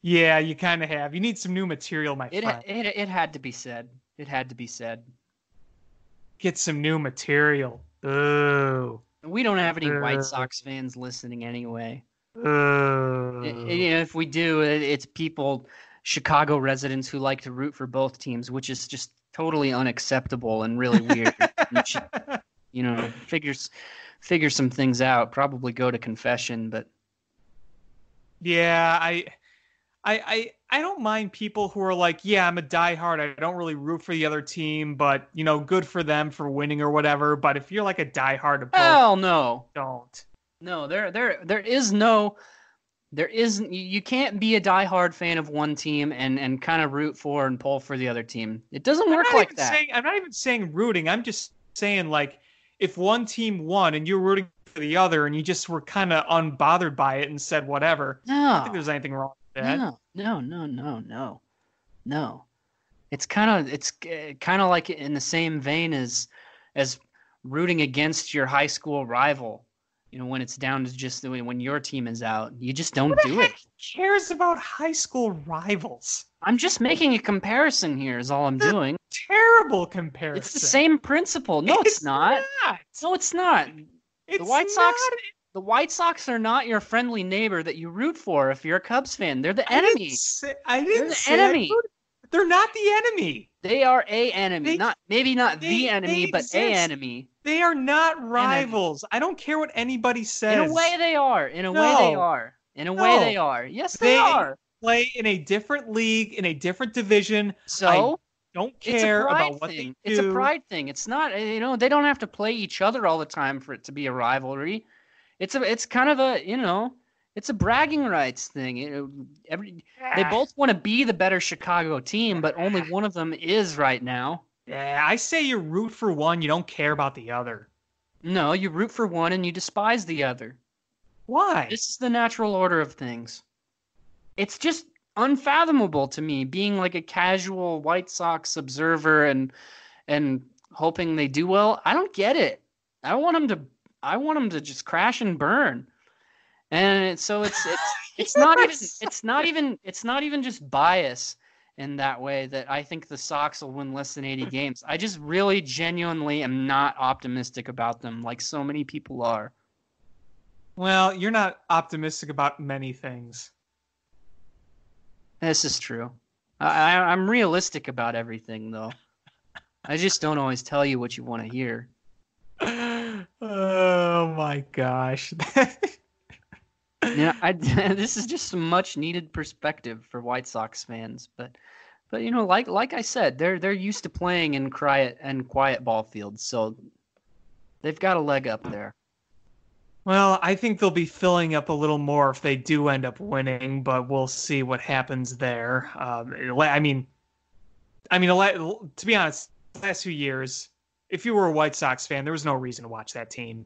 yeah, you kind of have. You need some new material, my It, friend. it it had to be said. It had to be said. Get some new material. Ooh. We don't have any Uh. White Sox fans listening anyway. I- you know, if we do, it, it's people, Chicago residents who like to root for both teams, which is just totally unacceptable and really weird. you should, you know, figures figure some things out. Probably go to confession, but yeah, I, I, I, I don't mind people who are like, yeah, I'm a diehard. I don't really root for the other team, but you know, good for them for winning or whatever. But if you're like a diehard hell no, don't. no, there there there is no. There isn't. You can't be a diehard fan of one team and, and kind of root for and pull for the other team. It doesn't I'm work like that. Saying, I'm not even saying rooting. I'm just saying like, if one team won and you're rooting for the other, and you just were kind of unbothered by it and said whatever, I don't think there's anything wrong with that. No, no, no, no, no, no. It's kind of it's kind of like in the same vein as as rooting against your high school rival. You know, when it's down to just the- when your team is out, you just don't do it. cares about high school rivals? I'm just making a comparison here. Is all I'm doing. Terrible comparison. It's the same principle. No, it's, not. not. No, it's not. It's White Sox-. The White Sox are not your friendly neighbor that you root for if you're a Cubs fan. They're the enemy. I didn't enemy. say- I didn't the say I enemy. They're not the enemy. They are a enemy. They- not maybe not they- the enemy, but a enemy. They are not rivals. I don't care what anybody says. In a way, they are. In a way, they are. In a way, they are. Yes, they, They- are. play in a different league, in a different division. So Don't care about what thing. they do. It's a pride thing. It's not. You know, they don't have to play each other all the time for it to be a rivalry. It's a. It's kind of a. You know. It's a bragging rights thing. You know, every they both want to be the better Chicago team, but only one of them is right now. Yeah, I say you root for one, you don't care about the other. No, you root for one and you despise the other. Why? This is the natural order of things. It's just unfathomable to me being like a casual White Sox observer and and hoping they do well. I don't get it. I want them to I want them to just crash and burn. And it, so it's it's it's not even it's not even it's not even just bias in that way that I think the Sox will win less than 80 hmm. games. I just really genuinely am not optimistic about them like so many people are. Well, you're not optimistic about many things. This is true. I, I'm realistic about everything, though. I just don't always tell you what you want to hear. Oh my gosh. yeah, I, this is just some much needed perspective for White Sox fans, but but you know, like like I said, they're they're used to playing in quiet and quiet ball fields, so they've got a leg up there. Well, I think they'll be filling up a little more if they do end up winning, but we'll see what happens there. Um, I mean, I mean, to be honest, last few years, if you were a White Sox fan, there was no reason to watch that team.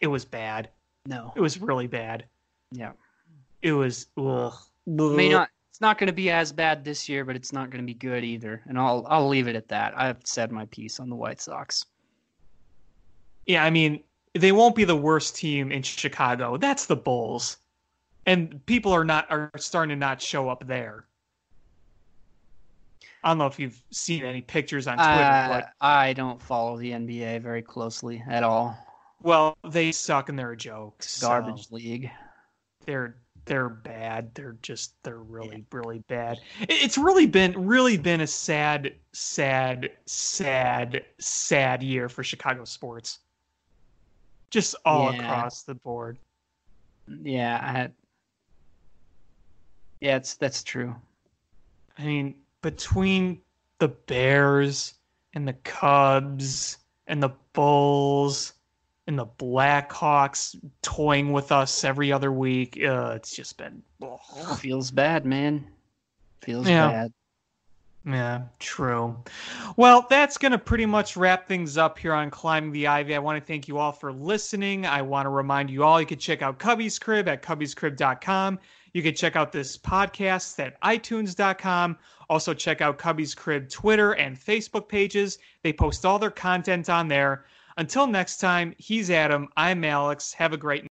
It was bad. No, it was really bad. Yeah, it was. Ugh. May not. It's not going to be as bad this year, but it's not going to be good either. And I'll I'll leave it at that. I've said my piece on the White Sox. Yeah, I mean, they won't be the worst team in Chicago. That's the Bulls. And people are not are starting to not show up there. I don't know if you've seen any pictures on Twitter, uh, but I don't follow the NBA very closely at all. Well, they suck and they're a joke. Garbage so league. They're they're bad. They're just they're really yeah. really bad. It's really been really been a sad sad sad sad year for Chicago sports just all yeah. across the board. Yeah, I, yeah, it's that's true. I mean, between the Bears and the Cubs and the Bulls and the Blackhawks toying with us every other week, uh, it's just been ugh. feels bad, man. Feels yeah. bad. Yeah, true. Well, that's going to pretty much wrap things up here on Climbing the Ivy. I want to thank you all for listening. I want to remind you all you can check out Cubby's Crib at cubbyscrib.com. You can check out this podcast at itunes.com. Also, check out Cubby's Crib Twitter and Facebook pages. They post all their content on there. Until next time, he's Adam. I'm Alex. Have a great